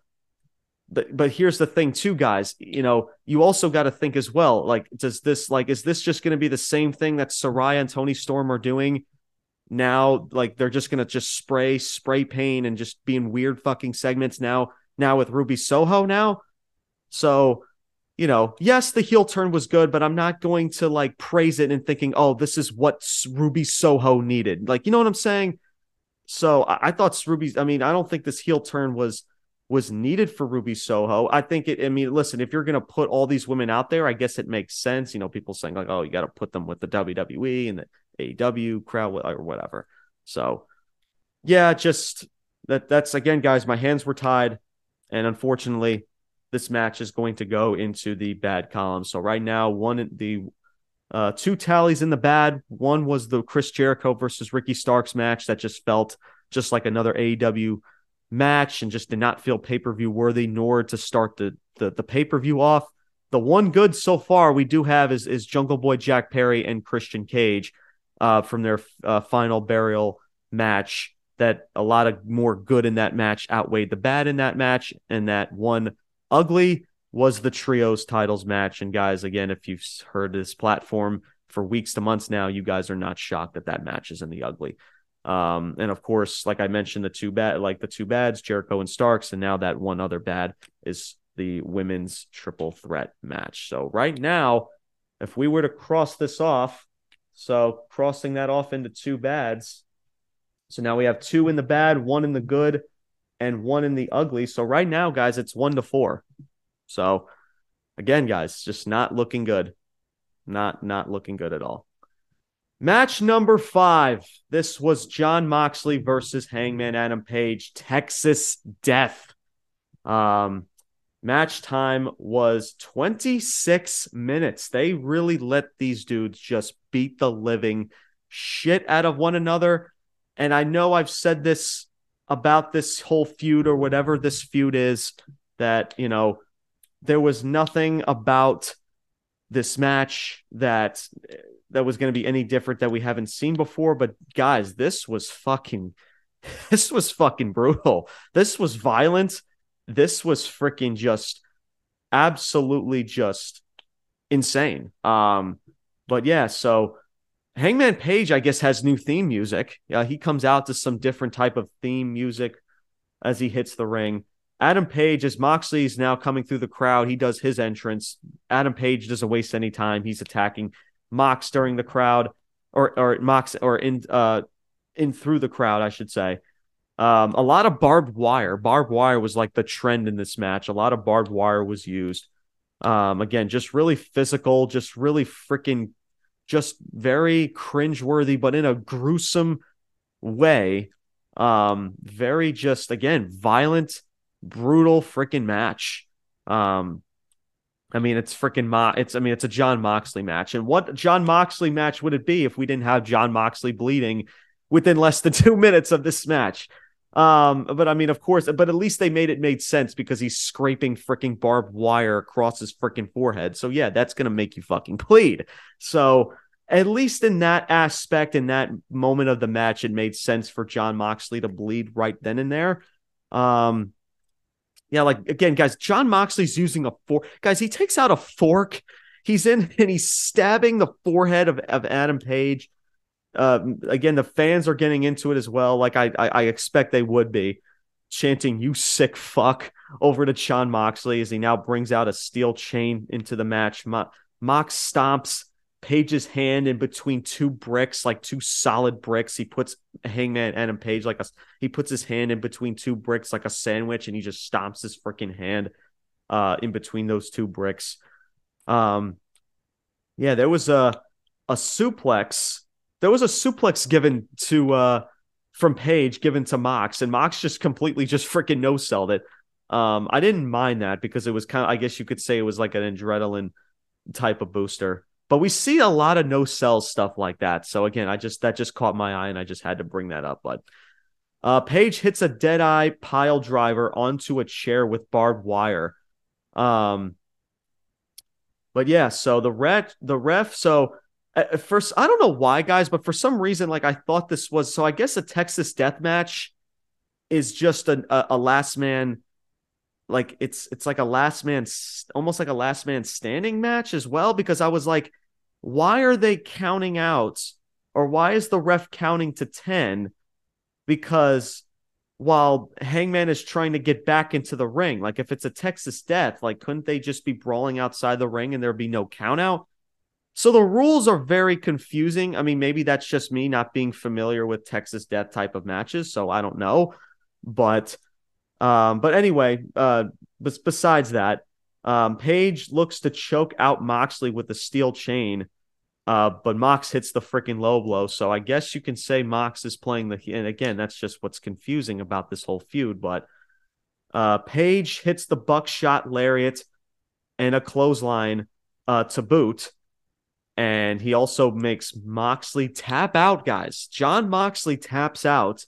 but but here's the thing too guys you know you also got to think as well like does this like is this just going to be the same thing that Saraya and Toni Storm are doing now? Like they're just going to just spray spray paint and just be in weird fucking segments now now with Ruby Soho now? So you know, yes, the heel turn was good, but I'm not going to like praise it and thinking, oh, this is what Ruby Soho needed. Like, you know what I'm saying? So I, I thought Ruby's. I mean, I don't think this heel turn was was needed for Ruby Soho. I think it, I mean, listen, if you're gonna put all these women out there, I guess it makes sense. You know, people saying like, oh, you gotta put them with the WWE and the AEW crowd or whatever. So yeah, just that that's again, guys, my hands were tied. And unfortunately, this match is going to go into the bad column. So right now, one the uh, two tallies in the bad. One was the Chris Jericho versus Ricky Starks match that just felt just like another AEW match and just did not feel pay per view worthy, nor to start the the, the pay per view off. The one good so far we do have is is Jungle Boy Jack Perry and Christian Cage uh, from their uh, final burial match. That a lot of more good in that match outweighed the bad in that match, and that one ugly was the trios titles match. And guys, again, if you've heard this platform for weeks to months now, you guys are not shocked that that match is in the ugly. Um, and of course, like I mentioned, the two bad, like the two bads, Jericho and Starks, and now that one other bad is the women's triple threat match. So right now, if we were to cross this off, so crossing that off into two bads, so now we have two in the bad, one in the good, and one in the ugly. So right now, guys, it's one to four. So again, guys, just not looking good. Not not looking good at all. Match number five. This was Jon Moxley versus Hangman Adam Page, Texas Death. Um, match time was 26 minutes. They really let these dudes just beat the living shit out of one another. And I know I've said this about this whole feud or whatever this feud is that, you know, there was nothing about this match that that was going to be any different that we haven't seen before. But guys this was fucking this was fucking brutal. This was violent. This was freaking just absolutely just insane. Um but yeah so Hangman Page, I guess, has new theme music. Yeah, he comes out to some different type of theme music as he hits the ring. Adam Page, as Moxley is now coming through the crowd, he does his entrance. Adam Page doesn't waste any time. He's attacking Mox during the crowd, or or Mox or in uh in through the crowd, I should say. Um, a lot of barbed wire. Barbed wire was like the trend in this match. A lot of barbed wire was used. Um, again, just really physical, just really freaking just very cringeworthy, but in a gruesome way. Um, very just again violent, brutal freaking match. Um, I mean, it's freaking Mo- it's I mean, it's a Jon Moxley match. And what Jon Moxley match would it be if we didn't have Jon Moxley bleeding within less than two minutes of this match? Um, but I mean, of course, but at least they made it made sense because he's scraping freaking barbed wire across his freaking forehead. So yeah, that's gonna make you fucking bleed. So at least in that aspect, in that moment of the match, it made sense for Jon Moxley to bleed right then and there. Um, yeah, like again, guys, Jon Moxley's using a fork. Guys, he takes out a fork. He's in and he's stabbing the forehead of, of Adam Page. Uh, again, the fans are getting into it as well, like I, I, I expect they would be, chanting "You sick fuck" over to Jon Moxley as he now brings out a steel chain into the match. Mo- Mox stomps Page's hand in between two bricks, like two solid bricks. He puts Hangman Adam Page like a he puts his hand in between two bricks like a sandwich, and he just stomps his freaking hand uh in between those two bricks. Um yeah, there was a a suplex. There was a suplex given to uh from Page given to Mox, and Mox just completely just freaking no selled it. Um, I didn't mind that because it was kind of I guess you could say it was like an adrenaline type of booster. But we see a lot of no sell stuff like that. So again, I just that just caught my eye and I just had to bring that up. But uh Page hits a dead eye pile driver onto a chair with barbed wire. Um but yeah, so the ref the ref so Uh, uh, first I don't know why guys, but for some reason like I thought this was so I guess a Texas death match is just a, a, a last man like it's it's like a last man almost like a last man standing match as well because I was like why are they counting out or why is the ref counting to 10 because while Hangman is trying to get back into the ring like if it's a Texas death like couldn't they just be brawling outside the ring and there'd be no count out so the rules are very confusing I mean maybe that's just me not being familiar with Texas death type of matches so I don't know but um, but anyway, uh, but besides that, um, Page looks to choke out Moxley with the steel chain, uh, but Mox hits the freaking low blow. So I guess you can say Mox is playing the. And again, that's just what's confusing about this whole feud. But uh, Page hits the buckshot lariat and a clothesline uh, to boot. And he also makes Moxley tap out, guys. Jon Moxley taps out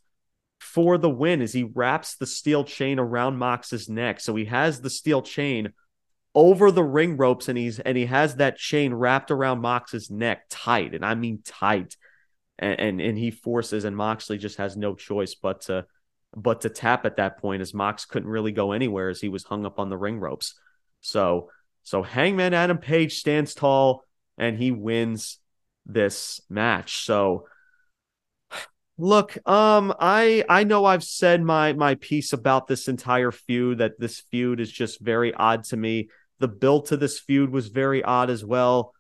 for the win as he wraps the steel chain around Mox's neck. So he has the steel chain over the ring ropes and he's and he has that chain wrapped around Mox's neck tight. And I mean tight. And and, and he forces and Moxley just has no choice but to but to tap at that point as Mox couldn't really go anywhere as he was hung up on the ring ropes. So so Hangman Adam Page stands tall and he wins this match. So Look, um, I I know I've said my my piece about this entire feud that this feud is just very odd to me. The build to this feud was very odd as well.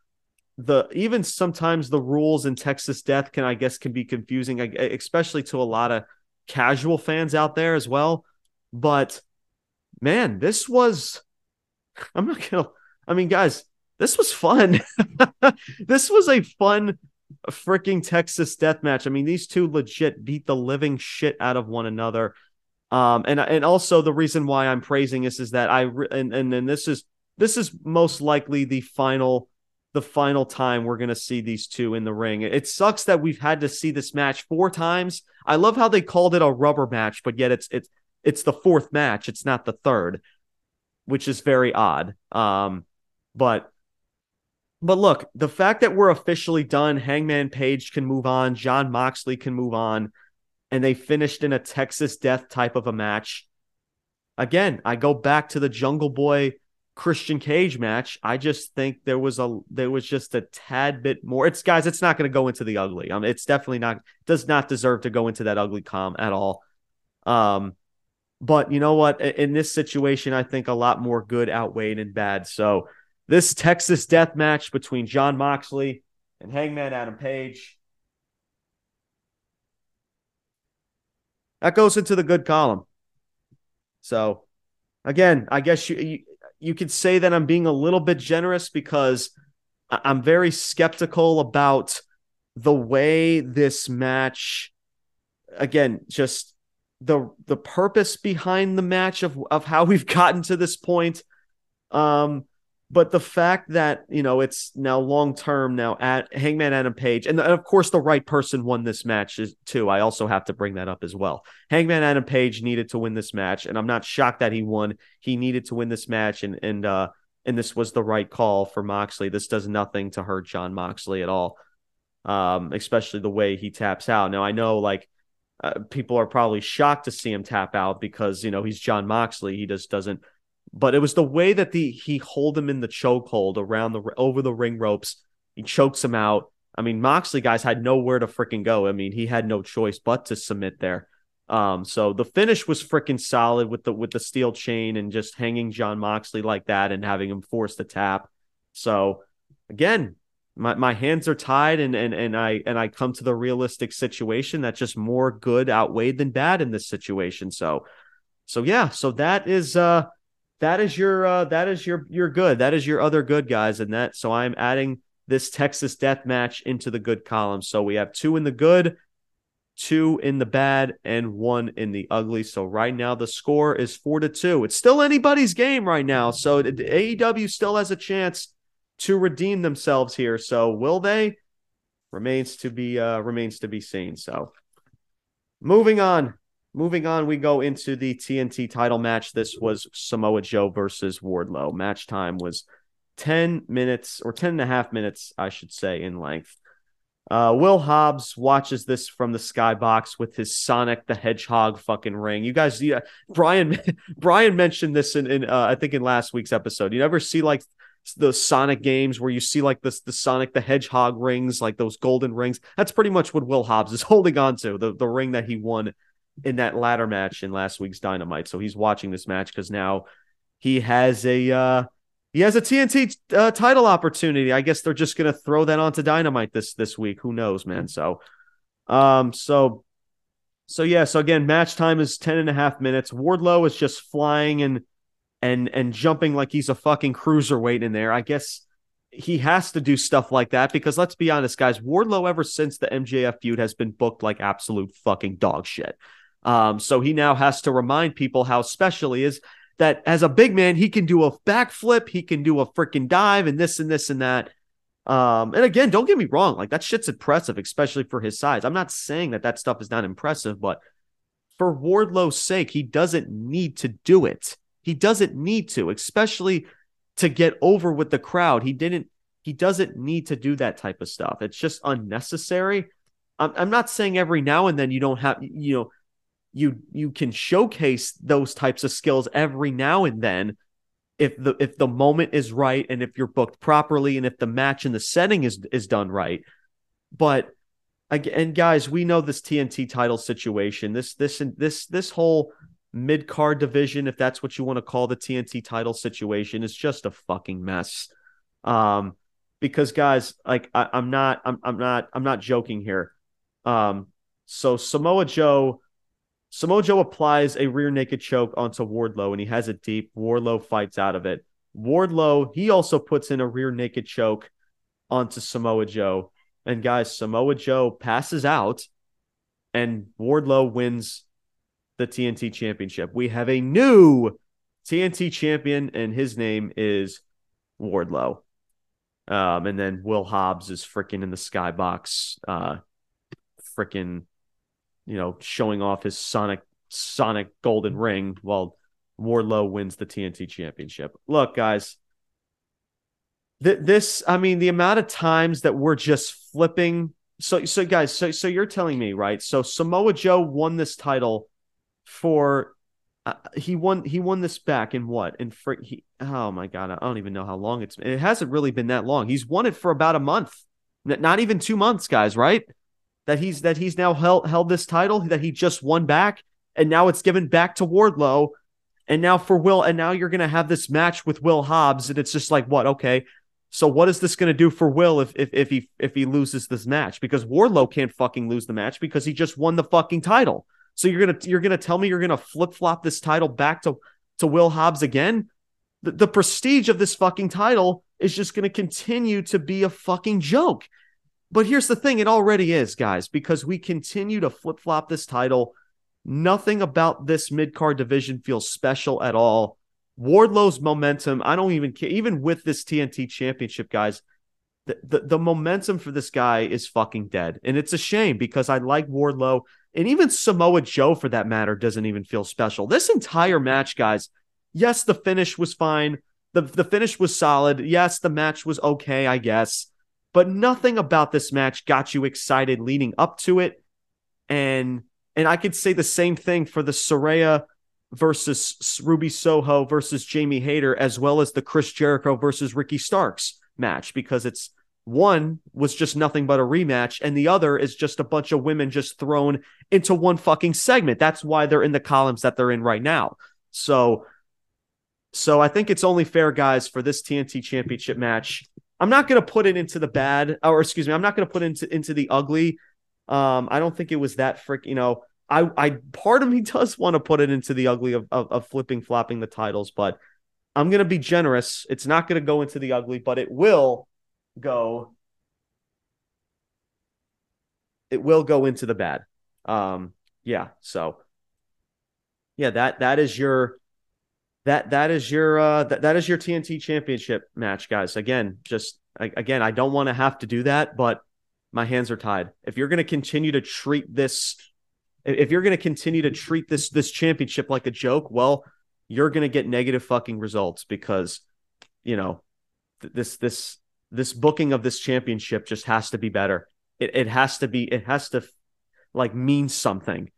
The even sometimes the rules in Texas Death can I guess can be confusing, especially to a lot of casual fans out there as well. But man, this was I'm not gonna. I mean, guys, this was fun. this was a fun freaking Texas death match. I mean, these two legit beat the living shit out of one another. Um, and and also the reason why I'm praising this is that I and and and this is this is most likely the final the final time we're gonna see these two in the ring. It sucks that we've had to see this match four times. I love how they called it a rubber match, but yet it's it's it's the fourth match. It's not the third, which is very odd. Um, but but look, the fact that we're officially done, Hangman Page can move on, Jon Moxley can move on, and they finished in a Texas death type of a match. Again, I go back to the Jungle Boy Christian Cage match. I just think there was a there was just a tad bit more. It's guys, it's not going to go into the ugly. Um, it's definitely not does not deserve to go into that ugly com at all. Um, but you know what? In this situation, I think a lot more good outweighed and bad. So this Texas death match between Jon Moxley and Hangman Adam Page. That goes into the good column. So, again, I guess you, you you could say that I'm being a little bit generous because I'm very skeptical about the way this match again just the the purpose behind the match of of how we've gotten to this point um but the fact that you know it's now long term now at Hangman Adam Page, and of course the right person won this match too. I also have to bring that up as well. Hangman Adam Page needed to win this match, and I'm not shocked that he won. He needed to win this match, and and uh and this was the right call for Moxley. This does nothing to hurt Jon Moxley at all. um, especially the way he taps out. Now I know like uh, people are probably shocked to see him tap out because you know he's Jon Moxley. He just doesn't. But it was the way that the he hold him in the chokehold around the over the ring ropes. He chokes him out. I mean, Moxley guys had nowhere to freaking go. I mean, he had no choice but to submit there. Um, so the finish was freaking solid with the with the steel chain and just hanging Jon Moxley like that and having him force the tap. So again, my, my hands are tied and and and I and I come to the realistic situation that just more good outweighed than bad in this situation. So so yeah, so that is uh that is your uh that is your your good. That is your other good guys and that so I'm adding this Texas death match into the good column. So we have two in the good, two in the bad, and one in the ugly. So right now the score is four to two. It's still anybody's game right now. So AEW still has a chance to redeem themselves here. So will they? Remains to be uh remains to be seen. So moving on. Moving on, we go into the TNT title match. This was Samoa Joe versus Wardlow. Match time was 10 minutes or 10 and a half minutes, I should say, in length. Uh, Will Hobbs watches this from the skybox with his Sonic the Hedgehog fucking ring. You guys, yeah, Brian, Brian mentioned this in, in uh, I think in last week's episode. You never see like the Sonic games where you see like this the Sonic the Hedgehog rings, like those golden rings. That's pretty much what Will Hobbs is holding on to the the ring that he won in that ladder match in last week's Dynamite. So he's watching this match because now he has a uh, he has a TNT uh, title opportunity. I guess they're just gonna throw that onto Dynamite this this week. Who knows, man? So, um, so, so yeah. So again, match time is 10 and a half minutes. Wardlow is just flying and and and jumping like he's a fucking cruiserweight in there. I guess he has to do stuff like that because let's be honest, guys. Wardlow ever since the MJF feud has been booked like absolute fucking dog shit. Um, so he now has to remind people how special he is that as a big man, he can do a backflip, he can do a freaking dive, and this and this and that. Um, and again, don't get me wrong, like that shit's impressive, especially for his size. I'm not saying that that stuff is not impressive, but for Wardlow's sake, he doesn't need to do it. He doesn't need to, especially to get over with the crowd. He didn't. He doesn't need to do that type of stuff. It's just unnecessary. I'm, I'm not saying every now and then you don't have, you know, you you can showcase those types of skills every now and then if the if the moment is right and if you're booked properly and if the match and the setting is is done right. But again guys we know this TNT title situation. This this this this whole mid card division if that's what you want to call the TNT title situation is just a fucking mess. Um because guys like I, I'm not I'm I'm not I'm not joking here. Um so Samoa Joe Samoa Joe applies a rear naked choke onto Wardlow and he has it deep. Wardlow fights out of it. Wardlow, he also puts in a rear naked choke onto Samoa Joe. And guys, Samoa Joe passes out and Wardlow wins the TNT championship. We have a new TNT champion, and his name is Wardlow. Um, and then Will Hobbs is freaking in the skybox, uh, freaking you know, showing off his Sonic Sonic Golden Ring while Wardlow wins the TNT Championship. Look, guys, th- this I mean, the amount of times that we're just flipping. So, so guys, so so you're telling me, right? So Samoa Joe won this title for uh, he won he won this back in what in for he oh my god I don't even know how long it's it hasn't really been that long he's won it for about a month not even two months guys right that he's that he's now held held this title that he just won back, and now it's given back to Wardlow, and now for Will, and now you're gonna have this match with Will Hobbs, and it's just like what? Okay, so what is this gonna do for Will if if if he if he loses this match? Because Wardlow can't fucking lose the match because he just won the fucking title. So you're gonna you're gonna tell me you're gonna flip flop this title back to to Will Hobbs again? The, the prestige of this fucking title is just gonna continue to be a fucking joke. But here's the thing it already is, guys, because we continue to flip flop this title. Nothing about this mid card division feels special at all. Wardlow's momentum, I don't even care. Even with this TNT championship, guys, the, the, the momentum for this guy is fucking dead. And it's a shame because I like Wardlow. And even Samoa Joe, for that matter, doesn't even feel special. This entire match, guys, yes, the finish was fine. The, the finish was solid. Yes, the match was okay, I guess. But nothing about this match got you excited leading up to it. And and I could say the same thing for the Saraya versus Ruby Soho versus Jamie Hayter, as well as the Chris Jericho versus Ricky Starks match, because it's one was just nothing but a rematch, and the other is just a bunch of women just thrown into one fucking segment. That's why they're in the columns that they're in right now. So, so I think it's only fair, guys, for this TNT Championship match. I'm not going to put it into the bad, or excuse me, I'm not going to put it into into the ugly. Um, I don't think it was that frick. You know, I I part of me does want to put it into the ugly of, of, of flipping flopping the titles, but I'm going to be generous. It's not going to go into the ugly, but it will go it will go into the bad. Um yeah, so yeah, that that is your that that is your uh that, that is your TNT championship match, guys. Again, just again, I don't want to have to do that, but my hands are tied. If you're going to continue to treat this if you're going to continue to treat this this championship like a joke, well, you're going to get negative fucking results because you know th- this this this booking of this championship just has to be better. It it has to be it has to like mean something.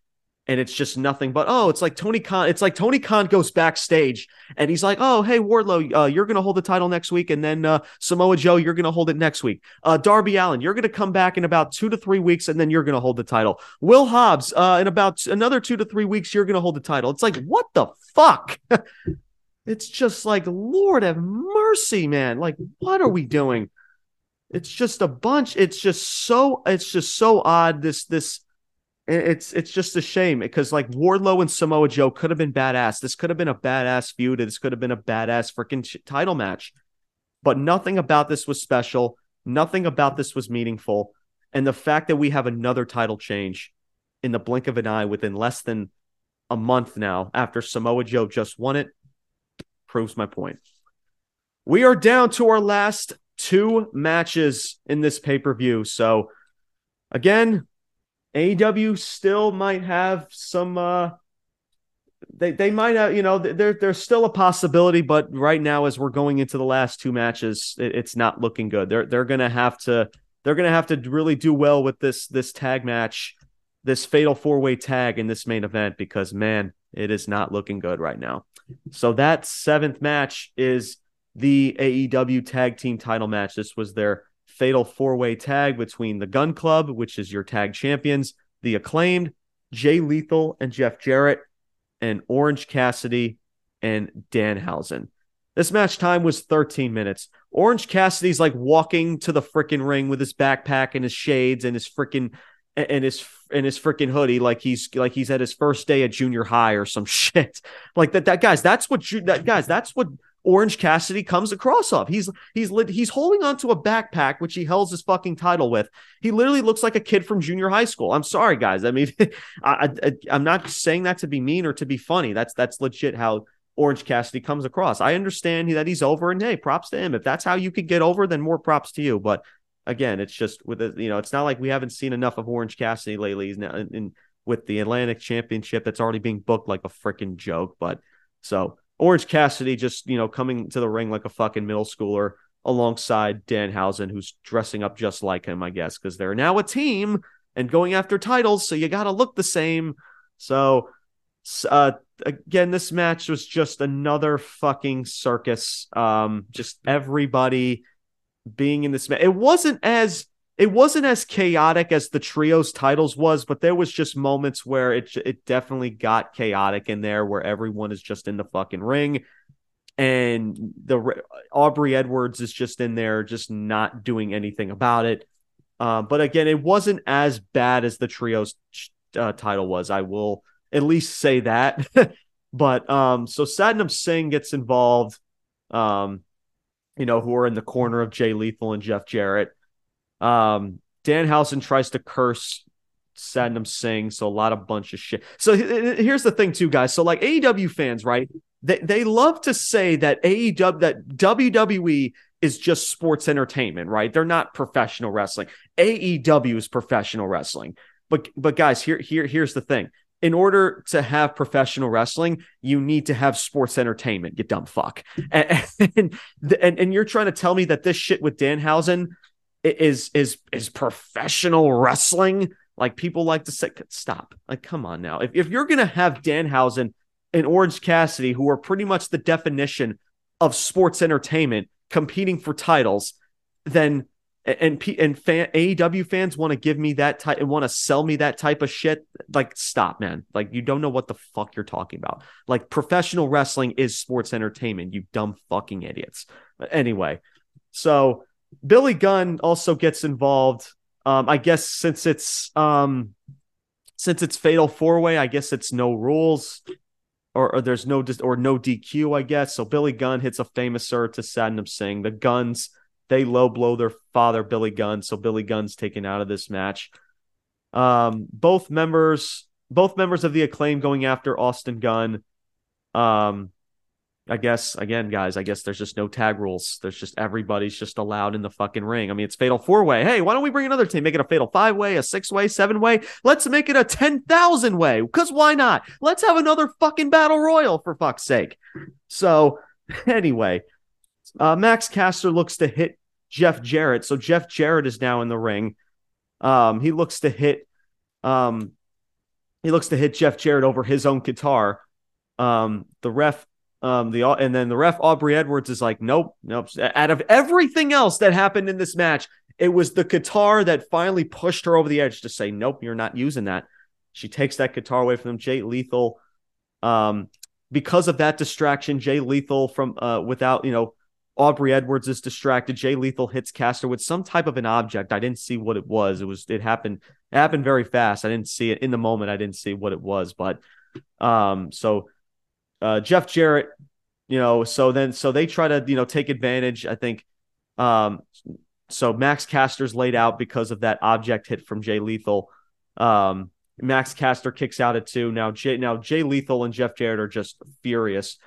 And it's just nothing but oh, it's like Tony Khan. It's like Tony Khan goes backstage and he's like, "Oh, hey Wardlow, uh, you're gonna hold the title next week, and then uh, Samoa Joe, you're gonna hold it next week. Uh, Darby Allin, you're gonna come back in about two to three weeks, and then you're gonna hold the title. Will Hobbs, uh, in about another two to three weeks, you're gonna hold the title. It's like what the fuck? It's just like, Lord have mercy, man. Like, what are we doing? It's just a bunch. It's just so, it's just so odd. This, this, it's, it's just a shame because like Wardlow and Samoa Joe could have been badass. This could have been a badass feud. This could have been a badass freaking title match. But nothing about this was special. Nothing about this was meaningful. And the fact that we have another title change in the blink of an eye within less than a month now after Samoa Joe just won it proves my point. We are down to our last two matches in this pay per view. So, again, AEW still might have some. Uh, they they might have you know there there's still a possibility, but right now as we're going into the last two matches, it, it's not looking good. They're they're gonna have to they're gonna have to really do well with this this tag match, this fatal four way tag in this main event because man, it is not looking good right now. So that seventh match is the AEW tag team title match. This was their fatal four way tag between the Gunn Club, which is your tag champions, the acclaimed, Jay Lethal and Jeff Jarrett, and Orange Cassidy and Danhausen. This match time was 13 minutes. Orange Cassidy's like walking to the freaking ring with his backpack and his shades and his freaking and his and his freaking hoodie like he's like he's at his first day at junior high or some shit like that that guys that's what you that guys that's what Orange Cassidy comes across of. He's he's he's holding onto a backpack which he holds his fucking title with. He literally looks like a kid from junior high school. I'm sorry, guys. I mean, I, I I'm not saying that to be mean or to be funny. That's that's legit how Orange Cassidy comes across. I understand that he's over, and hey, props to him. If that's how you could get over, then more props to you. But again, it's just with the, you know, it's not like we haven't seen enough of Orange Cassidy lately. He's now in, in with the Atlantic Championship that's already being booked like a freaking joke. But so Orange Cassidy just you know coming to the ring like a fucking middle schooler alongside Danhausen, who's dressing up just like him, I guess, because they're now a team and going after titles, so you got to look the same. So, uh, again, this match was just another fucking circus. Um, just everybody being in this match. It wasn't as it wasn't as chaotic as the trios titles was, but there was just moments where it it definitely got chaotic in there, where everyone is just in the fucking ring, and the Aubrey Edwards is just in there, just not doing anything about it. Uh, but again, it wasn't as bad as the trios uh, title was. I will at least say that. but um, so Satnam Singh gets involved. Um, you know, who are in the corner of Jay Lethal and Jeff Jarrett. Um, Danhausen tries to curse Satnam Singh, so a lot of bunch of shit. So here's the thing, too, guys. So like AEW fans, right? They they love to say that AEW that WWE is just sports entertainment, right? They're not professional wrestling. AEW is professional wrestling. But but guys, here here here's the thing in order to have professional wrestling, you need to have sports entertainment, you dumb fuck. And, and, and, and you're trying to tell me that this shit with Danhausen is is is professional wrestling like people like to say stop like come on now if, if you're gonna have danhausen and orange cassidy who are pretty much the definition of sports entertainment competing for titles then and P, and fan, AEW fans want to give me that type and want to sell me that type of shit, like stop, man. Like you don't know what the fuck you're talking about. Like professional wrestling is sports entertainment, you dumb fucking idiots. But anyway, so Billy Gunn also gets involved. Um, I guess since it's um since it's fatal four way, I guess it's no rules. Or, or there's no or no DQ, I guess. So Billy Gunn hits a Famouser to Satnam Singh. The Guns they low blow their father, Billy Gunn. So Billy Gunn's taken out of this match. Um, both members, both members of the acclaim going after Austin Gunn. Um, I guess again, guys, I guess there's just no tag rules. There's just everybody's just allowed in the fucking ring. I mean, it's fatal four way. Hey, why don't we bring another team? Make it a fatal five way, a six way, seven way. Let's make it a 10,000 way. Because why not? Let's have another fucking battle royal for fuck's sake. So, anyway, uh, Max Caster looks to hit Jeff Jarrett. So Jeff Jarrett is now in the ring. Um, he looks to hit um, he looks to hit Jeff Jarrett over his own guitar. Um, the ref um, the and then the ref Aubrey Edwards is like, nope, nope. Out of everything else that happened in this match, it was the guitar that finally pushed her over the edge to say, nope, you're not using that. She takes that guitar away from. Jay Lethal, um, because of that distraction, Jay Lethal from uh, without you know Aubrey Edwards is distracted. Jay Lethal hits Caster with some type of an object. I didn't see what it was. It was it happened it happened very fast. I didn't see it in the moment. I didn't see what it was, but um so uh Jeff Jarrett, you know, so then so they try to, you know, take advantage, I think um so Max Caster's laid out because of that object hit from Jay Lethal. Um Max Caster kicks out at two. Now Jay now Jay Lethal and Jeff Jarrett are just furious.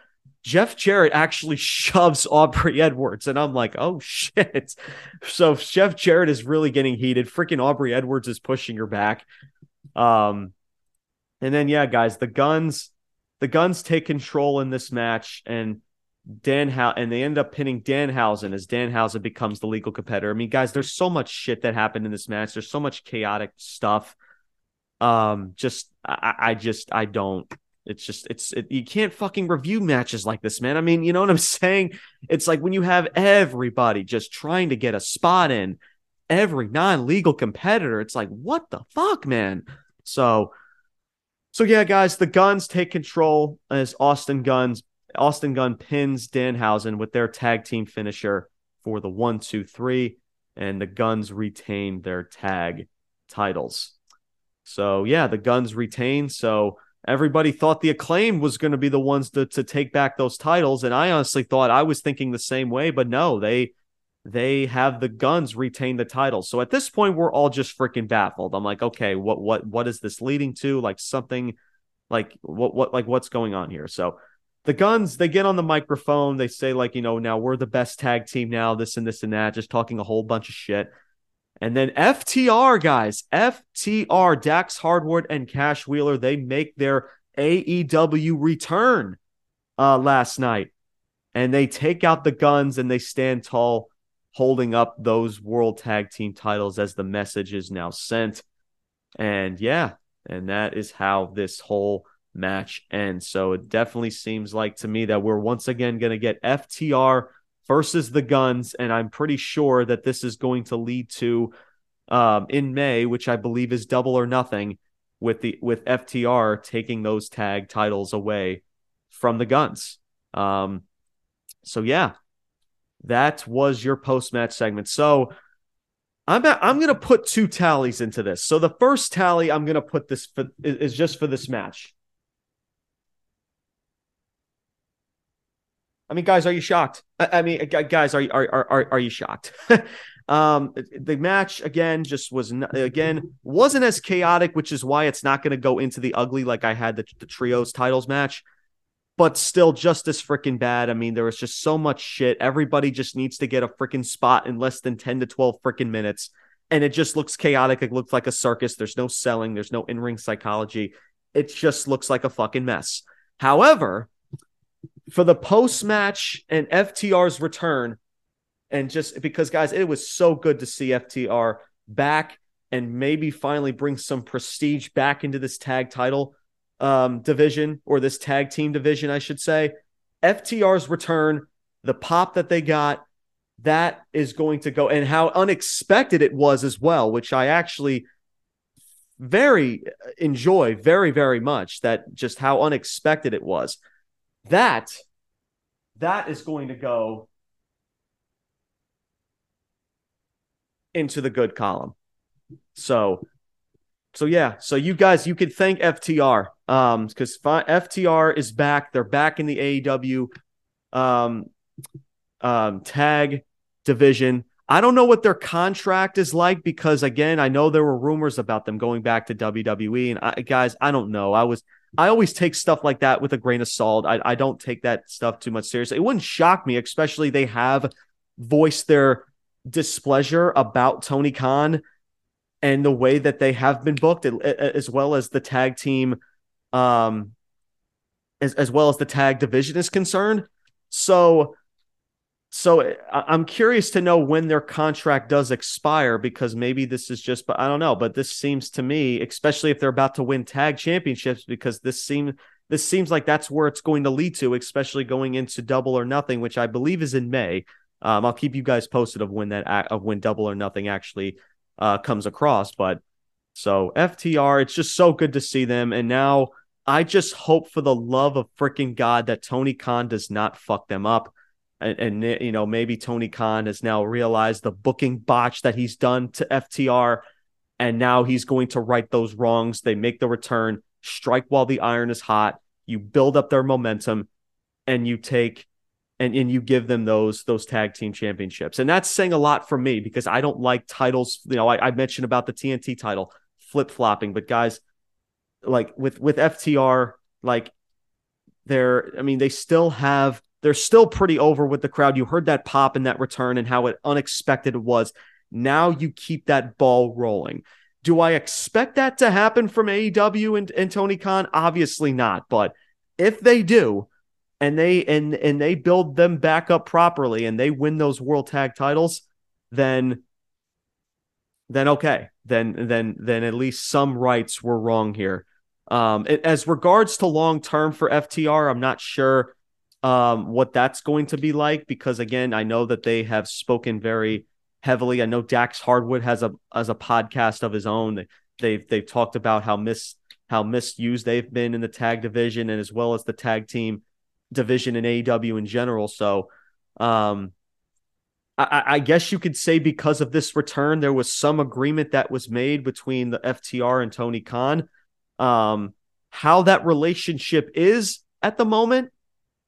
Jeff Jarrett actually shoves Aubrey Edwards, and I'm like, oh shit. So Jeff Jarrett is really getting heated. Freaking Aubrey Edwards is pushing her back. Um, and then yeah, guys, the guns, the guns take control in this match, and Dan How and they end up pinning Danhausen as Danhausen becomes the legal competitor. I mean, guys, there's so much shit that happened in this match. There's so much chaotic stuff. Um, just I, I just I don't it's just it's it, you can't fucking review matches like this, man. I mean, you know what I'm saying? It's like when you have everybody just trying to get a spot in, every non-legal competitor. It's like what the fuck, man. So, so yeah, guys, the Guns take control as Austin Guns. Austin Gunn pins Danhausen with their tag team finisher for the one, two, three, and the Guns retain their tag titles. So yeah, the Guns retain. So everybody thought the acclaim was going to be the ones to, to take back those titles and i honestly thought i was thinking the same way but no they they have the guns retain the titles so at this point we're all just freaking baffled. I'm like okay what what what is this leading to? Like something like what what like what's going on here? So the guns they get on the microphone. They say like you know now we're the best tag team now this and this and that just talking a whole bunch of shit. And then FTR, guys, FTR, Dax Harwood and Cash Wheeler, they make their AEW return uh, last night. And they take out the guns and they stand tall, holding up those World Tag Team titles as the message is now sent. And yeah, and that is how this whole match ends. So it definitely seems like to me that we're once again going to get FTR versus the Guns, and I'm pretty sure that this is going to lead to um, in May, which I believe is double or nothing, with the with FTR taking those tag titles away from the Guns. Um, so yeah, that was your post match segment. So I'm at, I'm gonna put two tallies into this. So the first tally I'm gonna put this for, is just for this match. I mean, guys, are you shocked? I, mean, guys, are are are are you shocked? um, the match again just was not, again wasn't as chaotic, which is why it's not going to go into the ugly like I had the, the trios titles match, but still just as freaking bad. I mean, there was just so much shit. Everybody just needs to get a freaking spot in less than ten to twelve freaking minutes, and it just looks chaotic. It looks like a circus. There's no selling. There's no in ring psychology. It just looks like a fucking mess. However for the post match and FTR's return, And just because, guys, it was so good to see FTR back and maybe finally bring some prestige back into this tag title um, division or this tag team division, I should say. FTR's return, the pop that they got, that is going to go, and how unexpected it was as well, which I actually very enjoy very, very much. That just how unexpected it was. That that is going to go into the good column. So, so yeah, so you guys, you could thank FTR um because FTR is back. They're back in the AEW um um tag division. I don't know what their contract is like because again, I know there were rumors about them going back to WWE and I, guys, I don't know. I was I always take stuff like that with a grain of salt. I, I don't take that stuff too much seriously. It wouldn't shock me, especially they have voiced their displeasure about Tony Khan and the way that they have been booked, as well as the tag team, um, as, as well as the tag division is concerned. So, so I'm curious to know when their contract does expire because maybe this is just, but I don't know. But this seems to me, especially if they're about to win tag championships, because this seems this seems like that's where it's going to lead to, especially going into Double or Nothing, which I believe is in May. Um, I'll keep you guys posted of when that of when Double or Nothing actually uh, comes across. But so FTR, it's just so good to see them. And now I just hope for the love of freaking God that Tony Khan does not fuck them up. And, and, eh, you know maybe Tony Khan has now realized the booking botch that he's done to FTR, and now he's going to right those wrongs. They make the return, strike while the iron is hot. You build up their momentum, and you take and and you give them those those tag team championships. And that's saying a lot for me because I don't like titles. You know, I, I mentioned about the TNT title flip flopping, but guys, like with with FTR, like they're, I mean, they still have. They're still pretty over with the crowd. You heard that pop and that return and how it unexpected it was. Now you keep that ball rolling. Do I expect that to happen from AEW and, and Tony Khan? Obviously not. But if they do, and they and and they build them back up properly and they win those world tag titles, then then okay, then then then at least some rights were wrong here. Um, as regards to long term for FTR, I'm not sure um, what that's going to be like because again, I know that they have spoken very heavily. I know Dax Harwood has a as a podcast of his own. They've they've talked about how mis how misused they've been in the tag division and as well as the tag team division in AEW in general. So, um, I, I, guess you could say because of this return, there was some agreement that was made between the FTR and Tony Khan. Um, how that relationship is at the moment,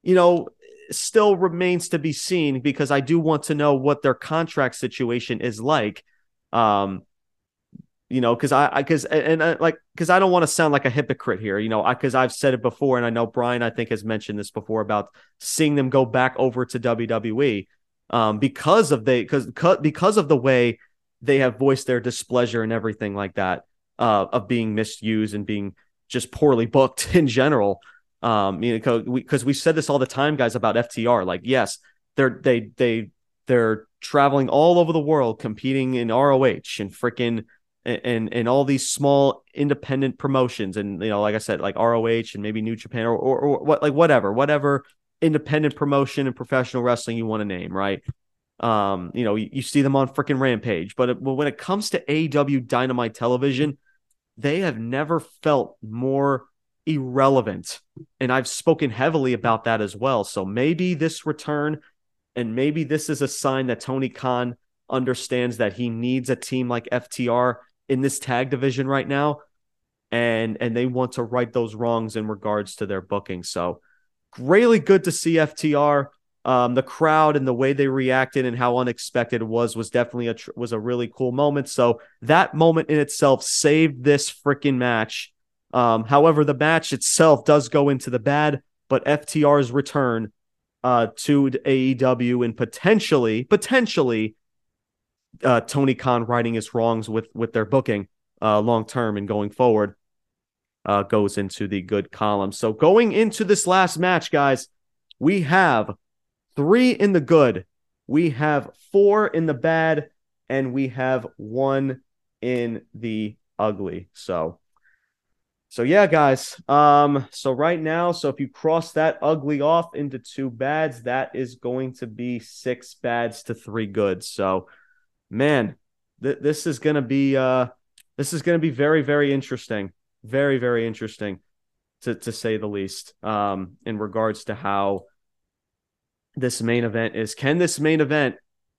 you know, still remains to be seen because I do want to know what their contract situation is like. Um, you know, because I, because and, and uh, like because I don't want to sound like a hypocrite here, you know, because I've said it before, and I know Brian I think has mentioned this before about seeing them go back over to WWE, um, because of they because because of the way they have voiced their displeasure and everything like that, uh, of being misused and being just poorly booked in general. Um, you know, because we, said this all the time, guys, about FTR. Like, yes, they're they they they're traveling all over the world competing in ROH and freaking and and all these small independent promotions and you know like I said like ROH and maybe New Japan or, or, or what like whatever whatever independent promotion and professional wrestling you want to name right um you know you, you see them on freaking Rampage but, it, but when it comes to AEW Dynamite television they have never felt more irrelevant. And I've spoken heavily about that as well. So maybe this return and maybe this is a sign that Tony Khan understands that he needs a team like FTR in this tag division right now. And and they want to right those wrongs in regards to their booking. So really good to see ftr um, the crowd and the way they reacted and how unexpected it was was definitely a tr- was a really cool moment so that moment in itself saved this freaking match um, however the match itself does go into the bad but ftr's return uh, to aew and potentially potentially uh, Tony Khan righting his wrongs with with their booking uh, long term and going forward uh, goes into the good column. So going into this last match, guys, we have three in the good we have four in the bad and we have one in the ugly. So so yeah, guys. Um, so right now, so if you cross that ugly off into two bads, that is going to be six bads to three goods. So, man, th- this is gonna be uh, this is gonna be very very interesting, very very interesting, to to say the least. Um, in regards to how this main event is, can this main event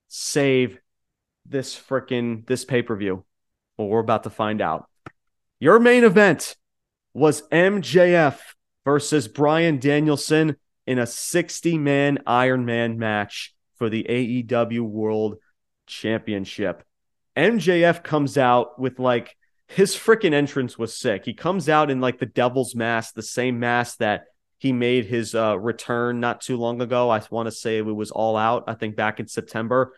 save this freaking this pay per view? Well, we're about to find out. Your main event was MJF versus Bryan Danielson in a 60 man Iron Man match for the AEW World Championship. MJF comes out with like his freaking entrance was sick. He comes out in like the devil's mask, the same mask that he made his uh, return not too long ago. I want to say it was all out, I think back in September.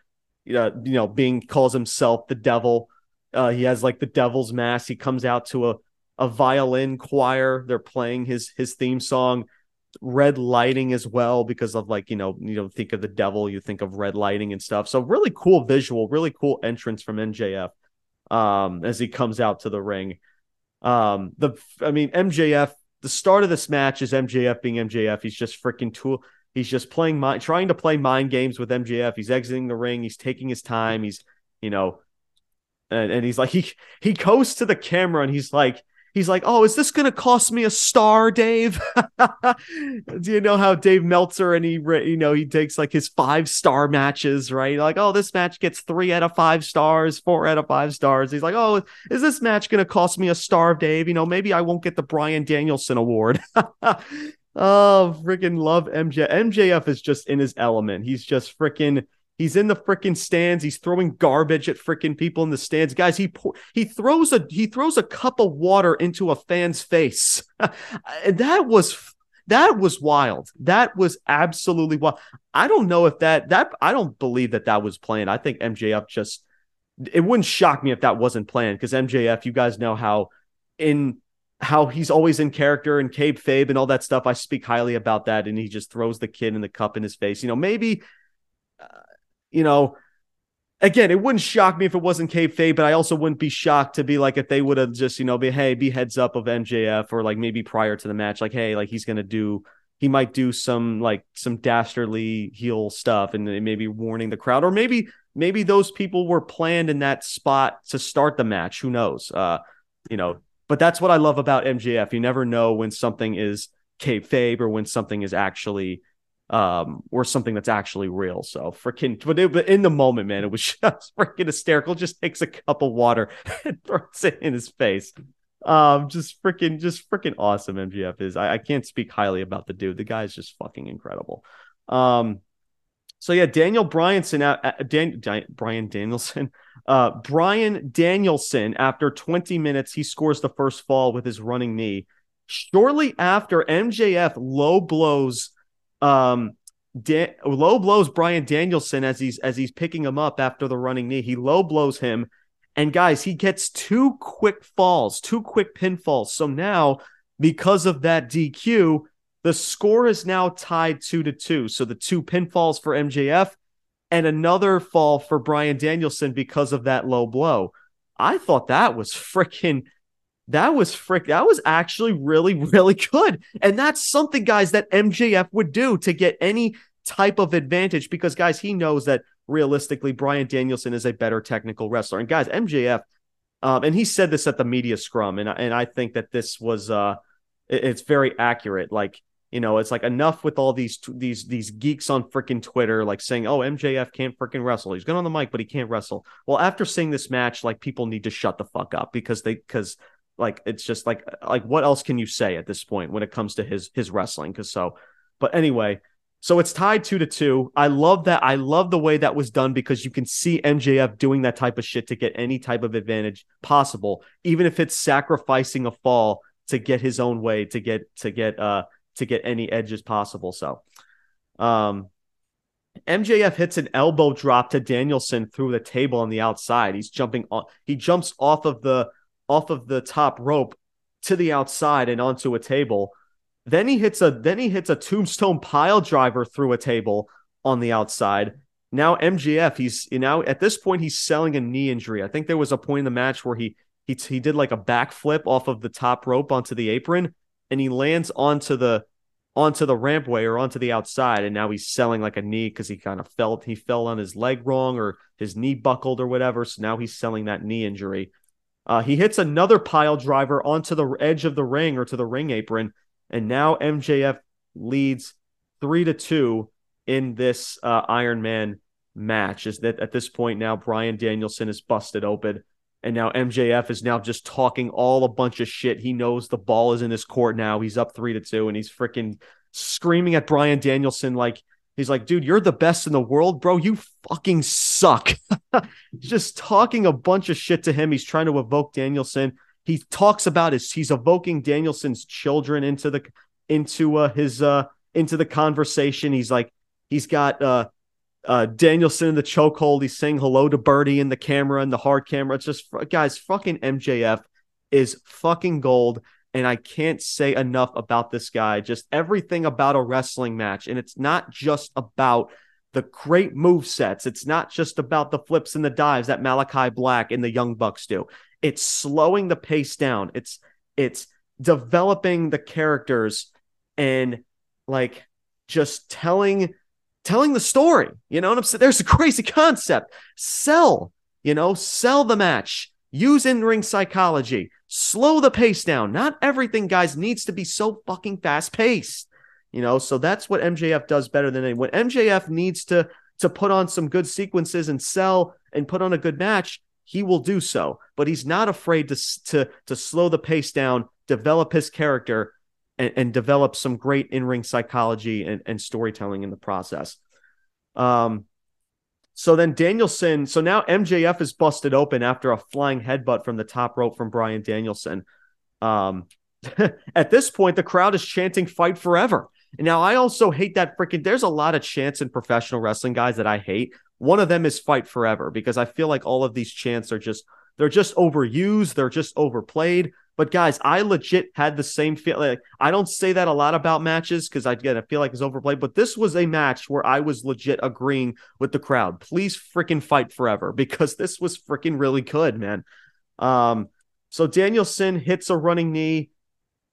Uh, you know, being calls himself the devil. Uh, he has like the devil's mask. He comes out to a a violin choir. They're playing his his theme song, red lighting as well because of like you know you know think of the devil, you think of red lighting and stuff. So really cool visual, really cool entrance from MJF um, as he comes out to the ring. Um, the I mean MJF. The start of this match is MJF being MJF. He's just freaking tool. He's just playing mind, trying to play mind games with MJF. He's exiting the ring. He's taking his time. He's, you know, and, and he's like he he goes to the camera and he's like, he's like, "Oh, is this going to cost me a star, Dave?" Do you know how Dave Meltzer and he, you know, he takes like his five star matches, right? Like, oh, this match gets three out of five stars, four out of five stars. He's like, "Oh, is this match going to cost me a star, Dave? You know, maybe I won't get the Bryan Danielson award." oh, freaking love MJ. MJF is just in his element. He's just freaking He's in the freaking stands. He's throwing garbage at freaking people in the stands. Guys, he he throws a he throws a cup of water into a fan's face. that was that was wild. That was absolutely wild. I don't know if that that I don't believe that that was planned. I think MJF just it wouldn't shock me if that wasn't planned because MJF, you guys know how in how he's always in character and kayfabe and all that stuff. I speak highly about that, and he just throws the kid in the cup in his face. You know, maybe uh, you know, again, it wouldn't shock me if it wasn't kayfabe, but I also wouldn't be shocked to be like if they would have just, you know, be hey, be heads up of MJF or like maybe prior to the match, like hey, like he's gonna do, he might do some like some dastardly heel stuff, and maybe warning the crowd, or maybe maybe those people were planned in that spot to start the match. Who knows? Uh, you know, but that's what I love about MJF. You never know when something is kayfabe or when something is actually um, or something that's actually real. So freaking, but, but in the moment, man, it was just freaking hysterical. Just takes a cup of water and throws it in his face. Um, just freaking, just freaking awesome. MJF is. I, I can't speak highly about the dude. The guy's just fucking incredible. Um, so yeah, Daniel Bryanson, uh, uh Dan, Dan, Bryan Danielson, uh, Bryan Danielson. After 20 minutes, he scores the first fall with his running knee. Shortly after, MJF low blows um, Dan- low blows Bryan Danielson as he's as he's picking him up after the running knee. He low blows him, and guys, he gets two quick falls, two quick pinfalls. So now, because of that DQ, the score is now tied two to two. So the two pinfalls for MJF and another fall for Bryan Danielson because of that low blow. I thought that was freaking that was frick. That was actually really, really good. And that's something, guys, that MJF would do to get any type of advantage because, guys, he knows that realistically, Bryan Danielson is a better technical wrestler. And, guys, MJF, um, and he said this at the media scrum, and, and I think that this was, uh, it, it's very accurate. Like, you know, it's like enough with all these these these geeks on freaking Twitter, like saying, "Oh, MJF can't freaking wrestle. He's good on the mic, but he can't wrestle." Well, after seeing this match, like people need to shut the fuck up because they because like it's just like like what else can you say at this point when it comes to his his wrestling? Because so, but anyway, so it's tied two to two. I love that. I love the way that was done because you can see MJF doing that type of shit to get any type of advantage possible, even if it's sacrificing a fall to get his own way to get to get uh to get any edges possible. So, um, MJF hits an elbow drop to Danielson through the table on the outside. He's jumping on. He jumps off of the off of the top rope to the outside and onto a table. Then he hits a then he hits a tombstone pile driver through a table on the outside. now MJF, he's you know at this point he's selling a knee injury. I think there was a point in the match where he he he did like a backflip off of the top rope onto the apron, and he lands onto the onto the rampway or onto the outside, and now he's selling like a knee because he kind of felt he fell on his leg wrong or his knee buckled or whatever. So now he's selling that knee injury. Uh, he hits another pile driver onto the edge of the ring or to the ring apron, and now MJF leads three to two in this uh, Iron Man match. Is that at this point now Bryan Danielson is busted open, and now MJF is now just talking all a bunch of shit. He knows the ball is in his court now. He's up three to two, and he's freaking screaming at Bryan Danielson like he's like, dude, you're the best in the world, bro. You fucking suck. just talking a bunch of shit to him. He's trying to evoke Danielson. He talks about his he's evoking Danielson's children into the into uh, his uh into the conversation. He's like, he's got uh uh, Danielson in the chokehold. He's saying hello to Birdie in the camera and the hard camera. It's just guys, fucking MJF is fucking gold. And I can't say enough about this guy. Just everything about a wrestling match. And it's not just about the great move sets. It's not just about the flips and the dives that Malakai Black and the Young Bucks do. It's slowing the pace down. It's it's developing the characters and like just telling telling the story. You know what I'm saying? There's a crazy concept. Sell, you know, sell the match. Use in ring psychology. Slow the pace down. Not everything, guys, needs to be so fucking fast paced. You know, so that's what MJF does better than anyone. MJF needs to to put on some good sequences and sell and put on a good match. He will do so, but he's not afraid to to to slow the pace down, develop his character, and, and develop some great in ring psychology and, and storytelling in the process. Um, so then Danielson, so now MJF is busted open after a flying headbutt from the top rope from Bryan Danielson. Um, at this point, the crowd is chanting "Fight Forever." And now I also hate that freaking. There's a lot of chants in professional wrestling, guys, that I hate. One of them is "Fight Forever" because I feel like all of these chants are just they're just overused, they're just overplayed. But guys, I legit had the same feel. Like, I don't say that a lot about matches because I get I feel like it's overplayed. But this was a match where I was legit agreeing with the crowd. Please freaking fight forever because this was freaking really good, man. Um, so Danielson hits a running knee,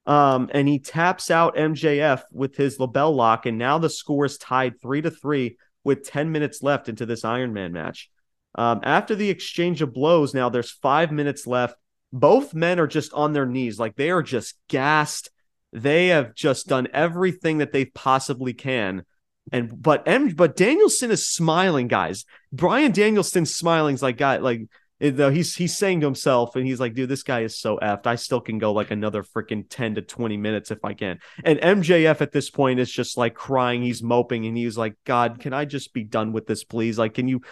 um, and he taps out MJF with his LeBell Lock, and now the score is tied three to three with 10 minutes left into this Iron Man match. Um, after the exchange of blows, now there's five minutes left both men are just on their knees like they are just gassed. They have just done everything that they possibly can. And but M but Danielson is smiling guys. Bryan Danielson's smiling like guy like he's he's saying to himself and he's like dude this guy is so effed. I still can go like another freaking 10 to 20 minutes if I can. And MJF at this point is just like crying. He's moping and he's like god can I just be done with this please? Like can you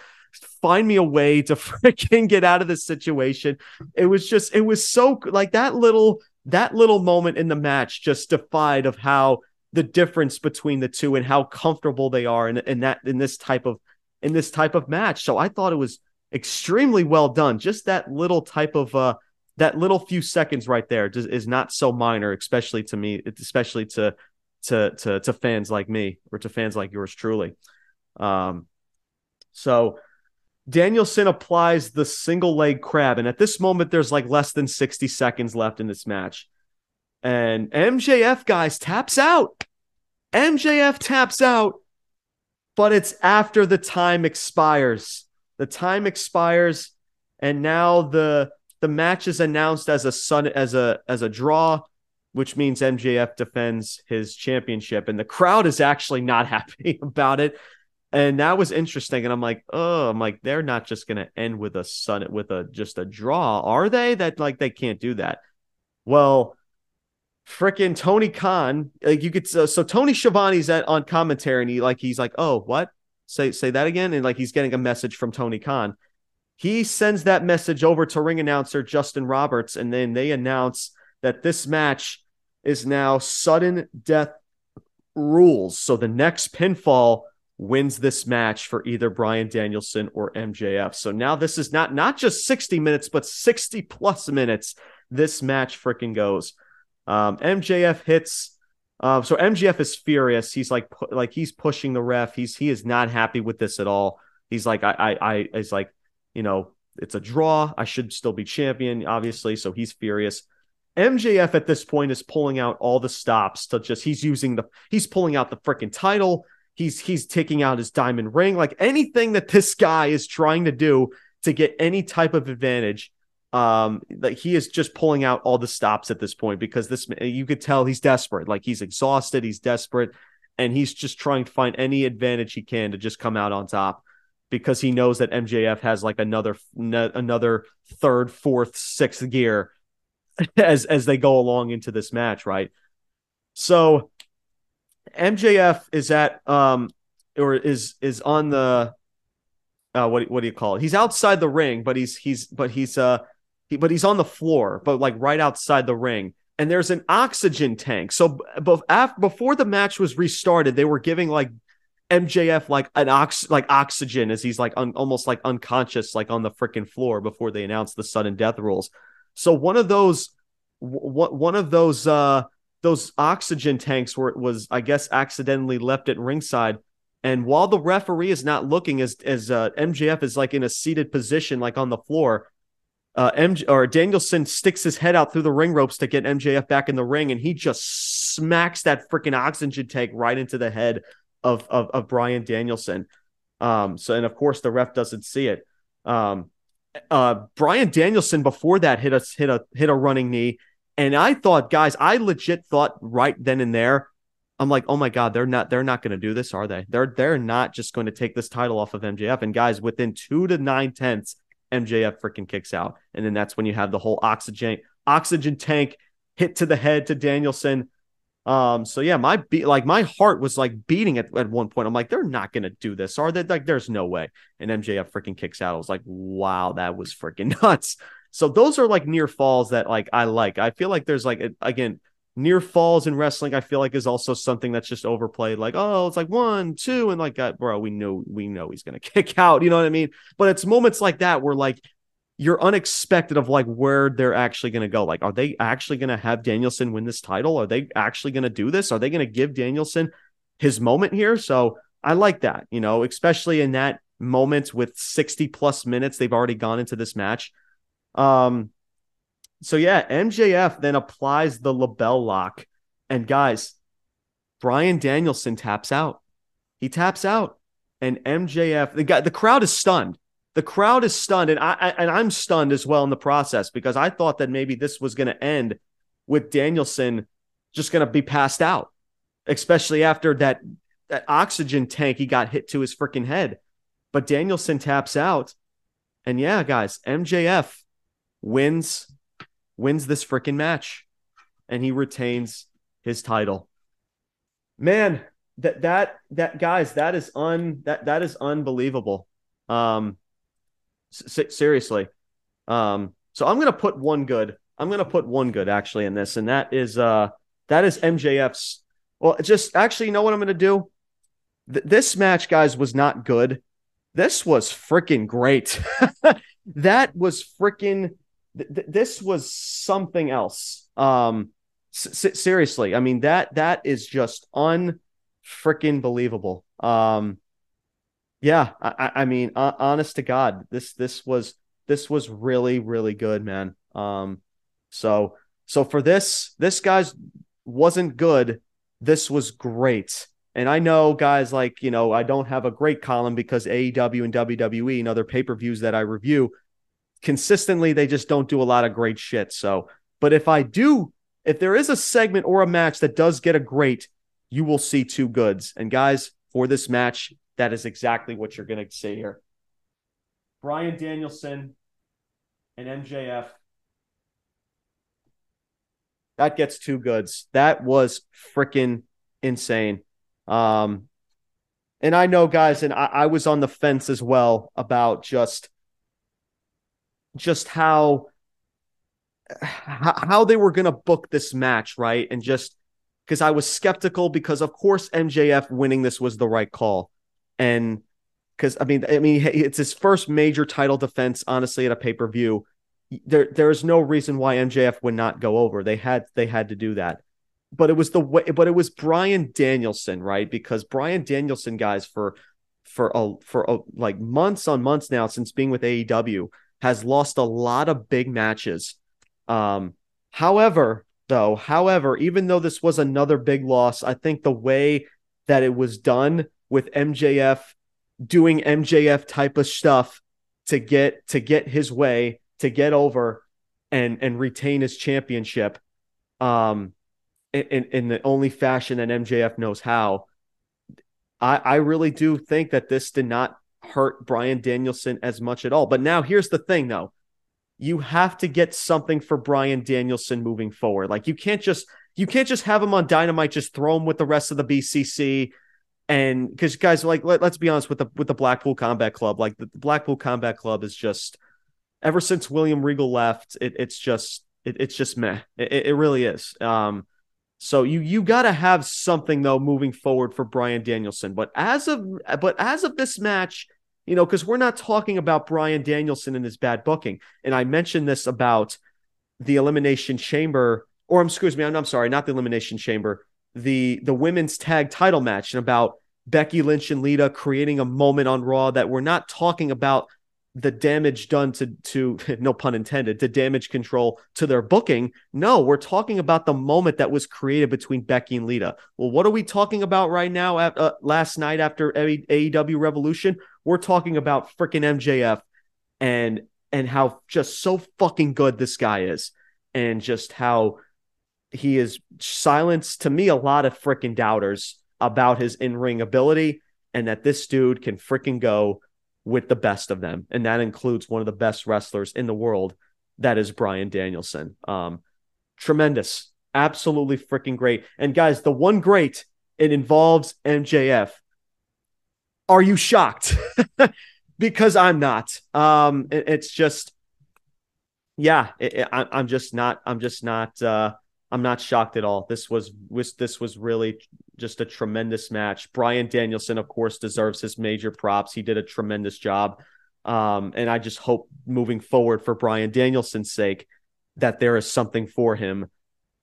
find me a way to freaking get out of this situation. It was just, it was so like that little, that little moment in the match just defied of how the difference between the two and how comfortable they are in, in that, in this type of, in this type of match. So I thought it was extremely well done. Just that little type of, uh, that little few seconds right there is not so minor, especially to me, especially to, to, to, to fans like me or to fans like yours truly. Um, so Danielson applies the single leg crab. And at this moment, there's like less than 60 seconds left in this match. And MJF, guys, taps out. MJF taps out, but it's after the time expires. The time expires, and now the the match is announced as a sun as a as a draw, which means MJF defends his championship. And the crowd is actually not happy about it and that was interesting. And i'm like oh i'm like they're not just to end with a sun with a just a draw are they? That like they can't do that. Well freaking tony khan like you could uh, so tony Schiavone's at on commentary and he like he's like oh what? Say say that again? And like he's getting a message from tony khan. He sends that message over to ring announcer justin roberts and then they announce that this match is now sudden death rules. So the next pinfall wins this match for either Bryan Danielson or MJF. So now this is not not just 60 minutes, but 60 plus minutes. This match freaking goes. Um, MJF hits. Uh, so MJF is furious. He's like like he's pushing the ref. He's he is not happy with this at all. He's like, I, I, I, it's like, you know, it's a draw. I should still be champion, obviously. So he's furious. MJF at this point is pulling out all the stops to just he's using the he's pulling out the freaking title. He's he's taking out his diamond ring. Like anything that this guy is trying to do to get any type of advantage. Um, like he is just pulling out all the stops at this point because this you could tell he's desperate. Like he's exhausted, he's desperate, and he's just trying to find any advantage he can to just come out on top because he knows that MJF has like another another third, fourth, sixth gear as as they go along into this match, right? So MJF is at um or is is on the uh what what do you call it? He's outside the ring, but he's he's but he's uh he, but he's on the floor, but like right outside the ring. And there's an oxygen tank. So but after, before the match was restarted, they were giving like MJF like an ox like oxygen as he's like un- almost like unconscious like on the freaking floor before they announced the sudden death rules. So one of those w- one of those uh those oxygen tanks where it was I guess accidentally left at ringside and while the referee is not looking as as uh, MJF is like in a seated position like on the floor uh MJ or Danielson sticks his head out through the ring ropes to get MJF back in the ring and he just smacks that freaking oxygen tank right into the head of of, of Bryan Danielson. Um, so and of course the ref doesn't see it. Um, uh, Bryan Danielson before that hit a hit a hit a running knee, and I thought, guys, I legit thought right then and there, I'm like, oh my god, they're not they're not going to do this, are they? They're they're not just going to take this title off of MJF. And guys, within two to nine tenths, MJF freaking kicks out, and then that's when you have the whole oxygen oxygen tank hit to the head to Danielson. Um, so yeah, my beat like my heart was like beating at, at one point. I'm like, they're not gonna do this, are they? Like, there's no way. And MJF freaking kicks out. I was like, wow, that was freaking nuts. So those are like near falls that like I like. I feel like there's like again near falls in wrestling. I feel like is also something that's just overplayed. Like oh, it's like one, two, and like bro. We know we know he's gonna kick out. You know what I mean? But it's moments like that where like you're unexpected of like where they're actually going to go. Like, are they actually going to have Danielson win this title? Are they actually going to do this? Are they going to give Danielson his moment here? So I like that, you know, especially in that moment with 60 plus minutes they've already gone into this match. Um, so yeah, MJF then applies the LeBell Lock, and guys, Bryan Danielson taps out. He taps out, and MJF the guy the crowd is stunned the crowd is stunned, and I and I'm stunned as well in the process because I thought that maybe this was going to end with Danielson just going to be passed out, especially after that that oxygen tank he got hit to his freaking head. But Danielson taps out, and yeah, guys, MJF wins wins this freaking match, and he retains his title. Man, that that that guys, that is un that that is unbelievable. Um, S- seriously. Um, so I'm gonna put one good. I'm gonna put one good actually in this, and that is uh that is MJF's. Well, just actually, you know what I'm gonna do? Th- this match, guys, was not good. This was freaking great. that was freaking. Th- this was something else. Um, s- seriously, I mean that that is just unfreaking believable. Um, yeah, I, I mean, uh, honest to God, this this was this was really really good, man. Um, so so for this, this guys wasn't good. This was great. And I know guys like, you know, I don't have a great column because AEW and WWE and other pay-per-views that I review consistently they just don't do a lot of great shit. So, but if I do if there is a segment or a match that does get a great, you will see two goods. And guys, for this match, that is exactly what you're going to see here. Bryan Danielson and MJF. That gets two goods. That was freaking insane. Um, and I know, guys, and I, I was on the fence as well about just just how how they were going to book this match, right? And just because I was skeptical because of course MJF winning this was the right call and because I mean, I mean, it's his first major title defense, honestly, at a pay per view. There, there is no reason why MJF would not go over. They had, they had to do that, but it was the way, but it was Bryan Danielson, right? Because Bryan Danielson, guys, for for a for a, like months on months now since being with AEW has lost a lot of big matches. Um, however, though, however, even though this was another big loss, I think the way that it was done with MJF doing MJF type of stuff to get to get his way, to get over and and retain his championship um in in the only fashion that MJF knows how. I I really do think that this did not hurt Bryan Danielson as much at all. But now here's the thing though. You have to get something for Bryan Danielson moving forward. Like you can't just you can't just have him on Dynamite, just throw him with the rest of the BCC. And because guys, like let, us be honest with the with the Blackpool Combat Club, like the, the Blackpool Combat Club is just ever since William Regal left, it, it's just it, it's just meh. It, it really is. Um, so you you got to have something though moving forward for Bryan Danielson. But as of but as of this match, you know, because we're not talking about Bryan Danielson and his bad booking. And I mentioned this about the Elimination Chamber, or excuse me, I'm, I'm sorry, not the Elimination Chamber, the the women's tag title match, and about Becky Lynch and Lita creating a moment on Raw that we're not talking about the damage done to to no pun intended to damage control to their booking. No we're talking about the moment that was created between becky and lita. Well what are we talking about right now at, uh, last night after aew revolution? We're talking about freaking mjf and and how just so fucking good this guy is and just how he is silenced to me a lot of freaking doubters about his in-ring ability and that this dude can freaking go with the best of them. And that includes one of the best wrestlers in the world. That is Bryan Danielson. Um, tremendous. Absolutely freaking great. And guys, the one great, it involves MJF. Are you shocked? because I'm not. Um, it, it's just, yeah, it, it, I, I'm just not, I'm just not, uh, I'm not shocked at all. This was, was this was really just a tremendous match. Bryan Danielson, of course, deserves his major props. He did a tremendous job. Um, and I just hope moving forward for Bryan Danielson's sake that there is something for him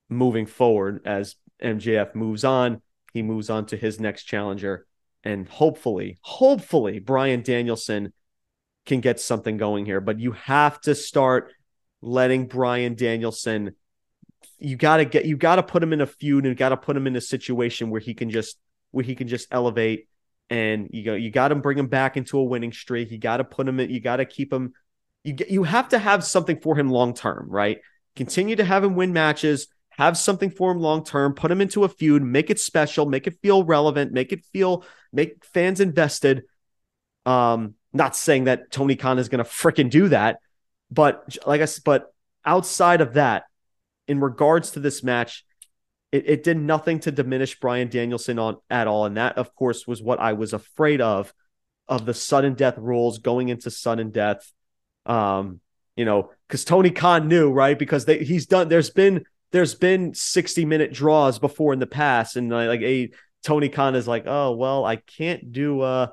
moving forward as MJF moves on. He moves on to his next challenger. And hopefully, hopefully, Bryan Danielson can get something going here. But you have to start letting Bryan Danielson you got to get you got to put him in a feud and got to put him in a situation where he can just where he can just elevate and you go you got to bring him back into a winning streak. You got to put him in you got to keep him you get, you have to have something for him long term right? Continue to have him win matches have something for him long term put him into a feud make it special make it feel relevant make it feel make fans invested. Um not saying that Tony Khan is going to freaking do that but like I said but outside of that in regards to this match, it, it did nothing to diminish Bryan Danielson on at all. And that, of course, was what I was afraid of, of the sudden death rules going into sudden death. Um, you know, because Tony Khan knew, right? Because they, he's done. There's been there's been 60 minute draws before in the past, and like a Tony Khan is like, oh well, I can't do uh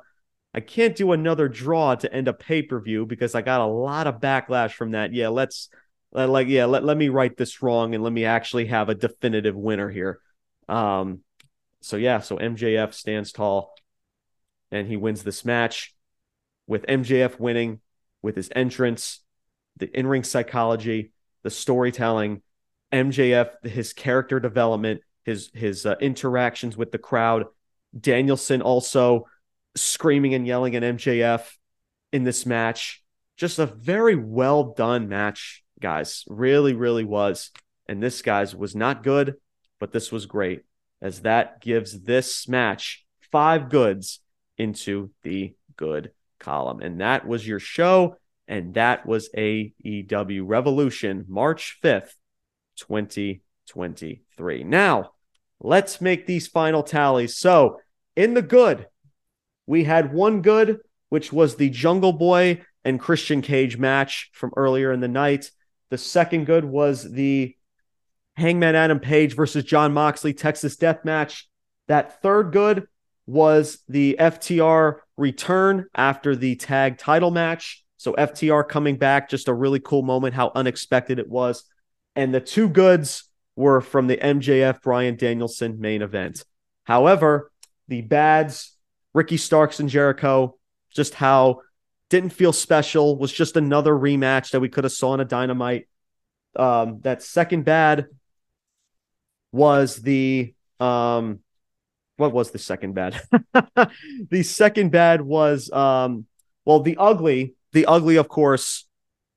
I can't do another draw to end a pay per view because I got a lot of backlash from that. Yeah, let's like yeah let, let me write this wrong and let me actually have a definitive winner here. Um so yeah so mjf stands tall and he wins this match with mjf winning with his entrance the in-ring psychology the storytelling mjf his character development his his uh, interactions with the crowd danielson also screaming and yelling at mjf in this match. Just a very well done match guys. Really, really was. And this, guys, was not good, but this was great, as that gives this match five goods into the good column. And that was your show. And that was AEW Revolution, March 5th, 2023. Now, let's make these final tallies. So, in the good, we had one good, which was the Jungle Boy and Christian Cage match from earlier in the night. The second good was the Hangman Adam Page versus Jon Moxley Texas Death Match. That third good was the FTR return after the tag title match. So FTR coming back, just a really cool moment, how unexpected it was. And the two goods were from the MJF Bryan Danielson main event. However, the bads Ricky Starks and Jericho, just how didn't feel special, was just another rematch that we could have saw in a dynamite. Um, that second bad was the um what was the second bad? the second bad was um well the ugly, the ugly of course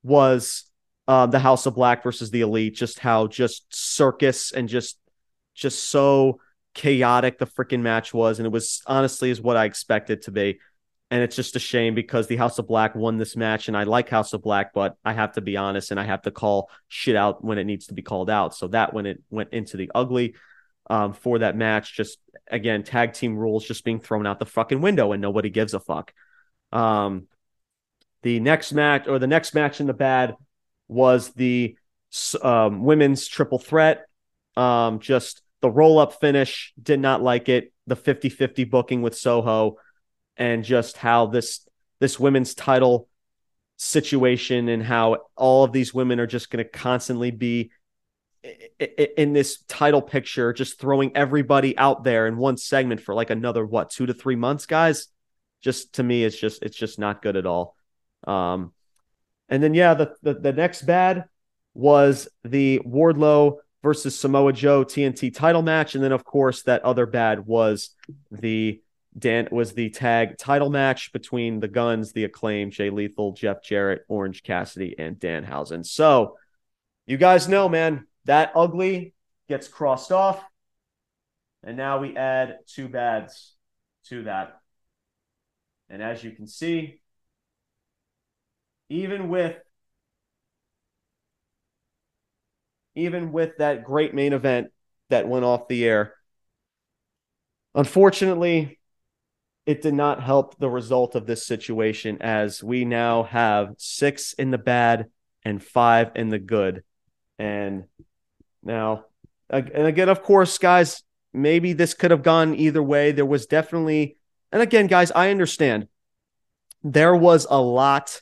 was um the House of Black versus the Elite, just how just circus and just just so chaotic the freaking match was and it was honestly is what I expected to be. And it's just a shame because the House of Black won this match and I like House of Black, but I have to be honest and I have to call shit out when it needs to be called out. So that when it went into the ugly um, for that match. Just again, tag team rules just being thrown out the fucking window and nobody gives a fuck. Um, the next match or the next match in the bad was the um, women's triple threat. Um, just the roll up finish, did not like it. The 50 50 booking with Soho and just how this this women's title situation and how all of these women are just going to constantly be in this title picture, just throwing everybody out there in one segment for like another what two to three months, guys. Just to me, it's just it's just not good at all. Um, and then yeah, the, the the next bad was the Wardlow versus Samoa Joe TNT title match, and then of course that other bad was the Dan was the tag title match between the Guns, the Acclaim, Jay Lethal, Jeff Jarrett, Orange Cassidy, and Danhausen. So you guys know, man, that ugly gets crossed off. And now we add two bads to that. And as you can see, even with even with that great main event that went off the air, unfortunately, it did not help the result of this situation as we now have six in the bad and five in the good. And now, and again, of course, guys, maybe this could have gone either way. There was definitely, and again, guys, I understand there was a lot,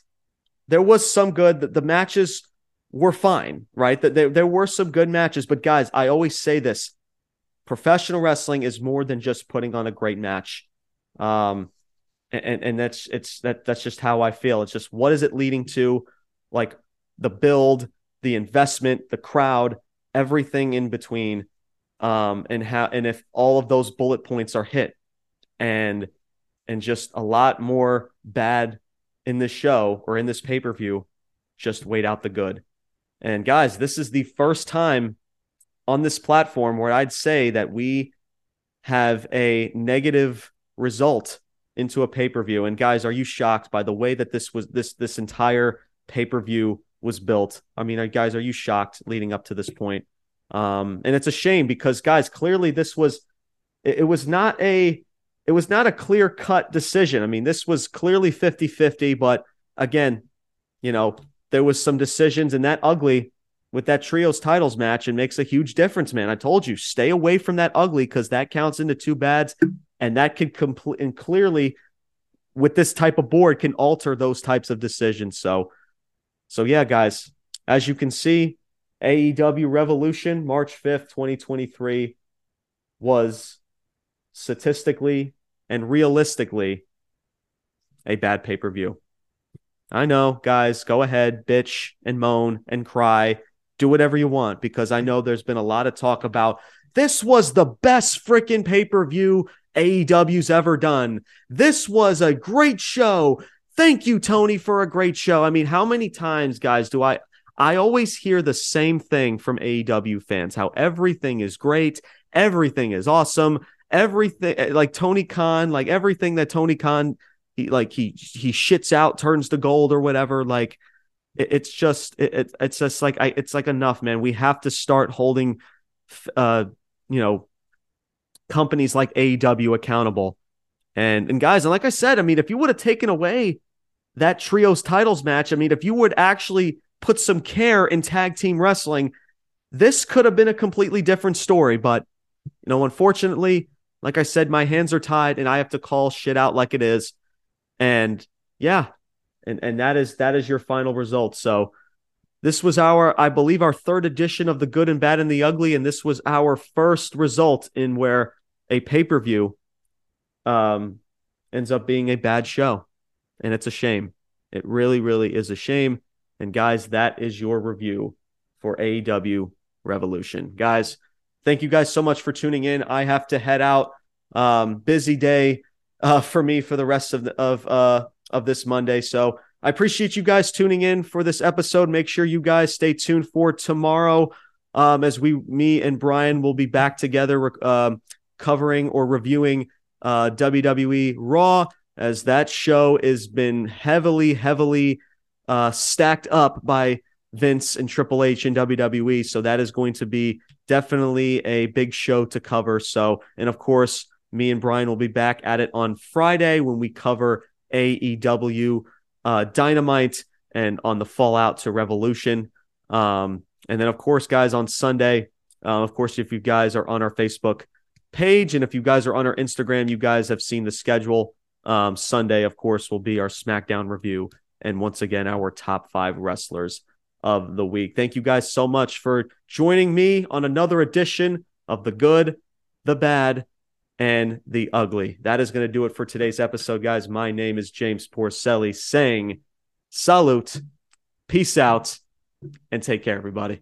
there was some good. The, the matches were fine, right? That there, there were some good matches, but guys, I always say this professional wrestling is more than just putting on a great match. Um, and, and that's it's that that's just how I feel. It's just what is it leading to? Like the build, the investment, the crowd, everything in between um, and how and if all of those bullet points are hit and and just a lot more bad in this show or in this pay-per-view just wait out the good and guys this is the first time on this platform where i'd say that we have a negative result into a pay-per-view and guys are you shocked by the way that this was this this entire pay-per-view was built. I mean, guys, are you shocked leading up to this point? Um, and it's a shame because guys, clearly this was it, it was not a it was not a clear cut decision. I mean, this was clearly 50-50, but again, you know, there was some decisions and that ugly with that trios titles match and makes a huge difference, man. I told you, stay away from that ugly because that counts into two bads and that could complete and clearly with this type of board can alter those types of decisions. So so, yeah, guys, as you can see, AEW Revolution, March 5th, 2023, was statistically and realistically a bad pay per view. I know, guys, go ahead, bitch and moan and cry. Do whatever you want because I know there's been a lot of talk about this was the best freaking pay per view AEW's ever done. This was a great show. Thank you, Tony, for a great show. I mean, how many times, guys, do I I always hear the same thing from AEW fans how everything is great, everything is awesome, everything eh, like Tony Khan, like everything that Tony Khan he like he he shits out turns to gold or whatever like it, it's just it, it's just like I it's like enough man we have to start holding uh you know companies like AEW accountable and and guys, and like I said, I mean, if you would have taken away that trios titles match, I mean, if you would actually put some care in tag team wrestling, this could have been a completely different story. But you know, unfortunately, like I said, my hands are tied and I have to call shit out like it is. And yeah, and and that is that is your final result. So this was our, I believe, our third edition of the good and bad and the ugly, and this was our first result in where a pay per view um, ends up being a bad show. And it's a shame. It really, really is a shame. And guys, that is your review for AEW Revolution. Guys, thank you guys so much for tuning in. I have to head out. Um, busy day uh, for me for the rest of the, of uh, of this Monday. So I appreciate you guys tuning in for this episode. Make sure you guys stay tuned for tomorrow um, as we, me and Brian will be back together um, covering or reviewing uh, WWE Raw as that show has been heavily, heavily uh, stacked up by Vince and Triple H and WWE. So that is going to be definitely a big show to cover. So, and of course, me and Brian will be back at it on Friday when we cover AEW uh, Dynamite and on the fallout to Revolution. Um, and then, of course, guys, on Sunday, uh, of course, if you guys are on our Facebook page and if you guys are on our Instagram, you guys have seen the schedule. Um, Sunday, of course, will be our SmackDown review. And once again, our top five wrestlers of the week. Thank you guys so much for joining me on another edition of The Good, The Bad, and The Ugly. That is going to do it for today's episode, guys. My name is James Porcelli saying salute, peace out, and take care, everybody.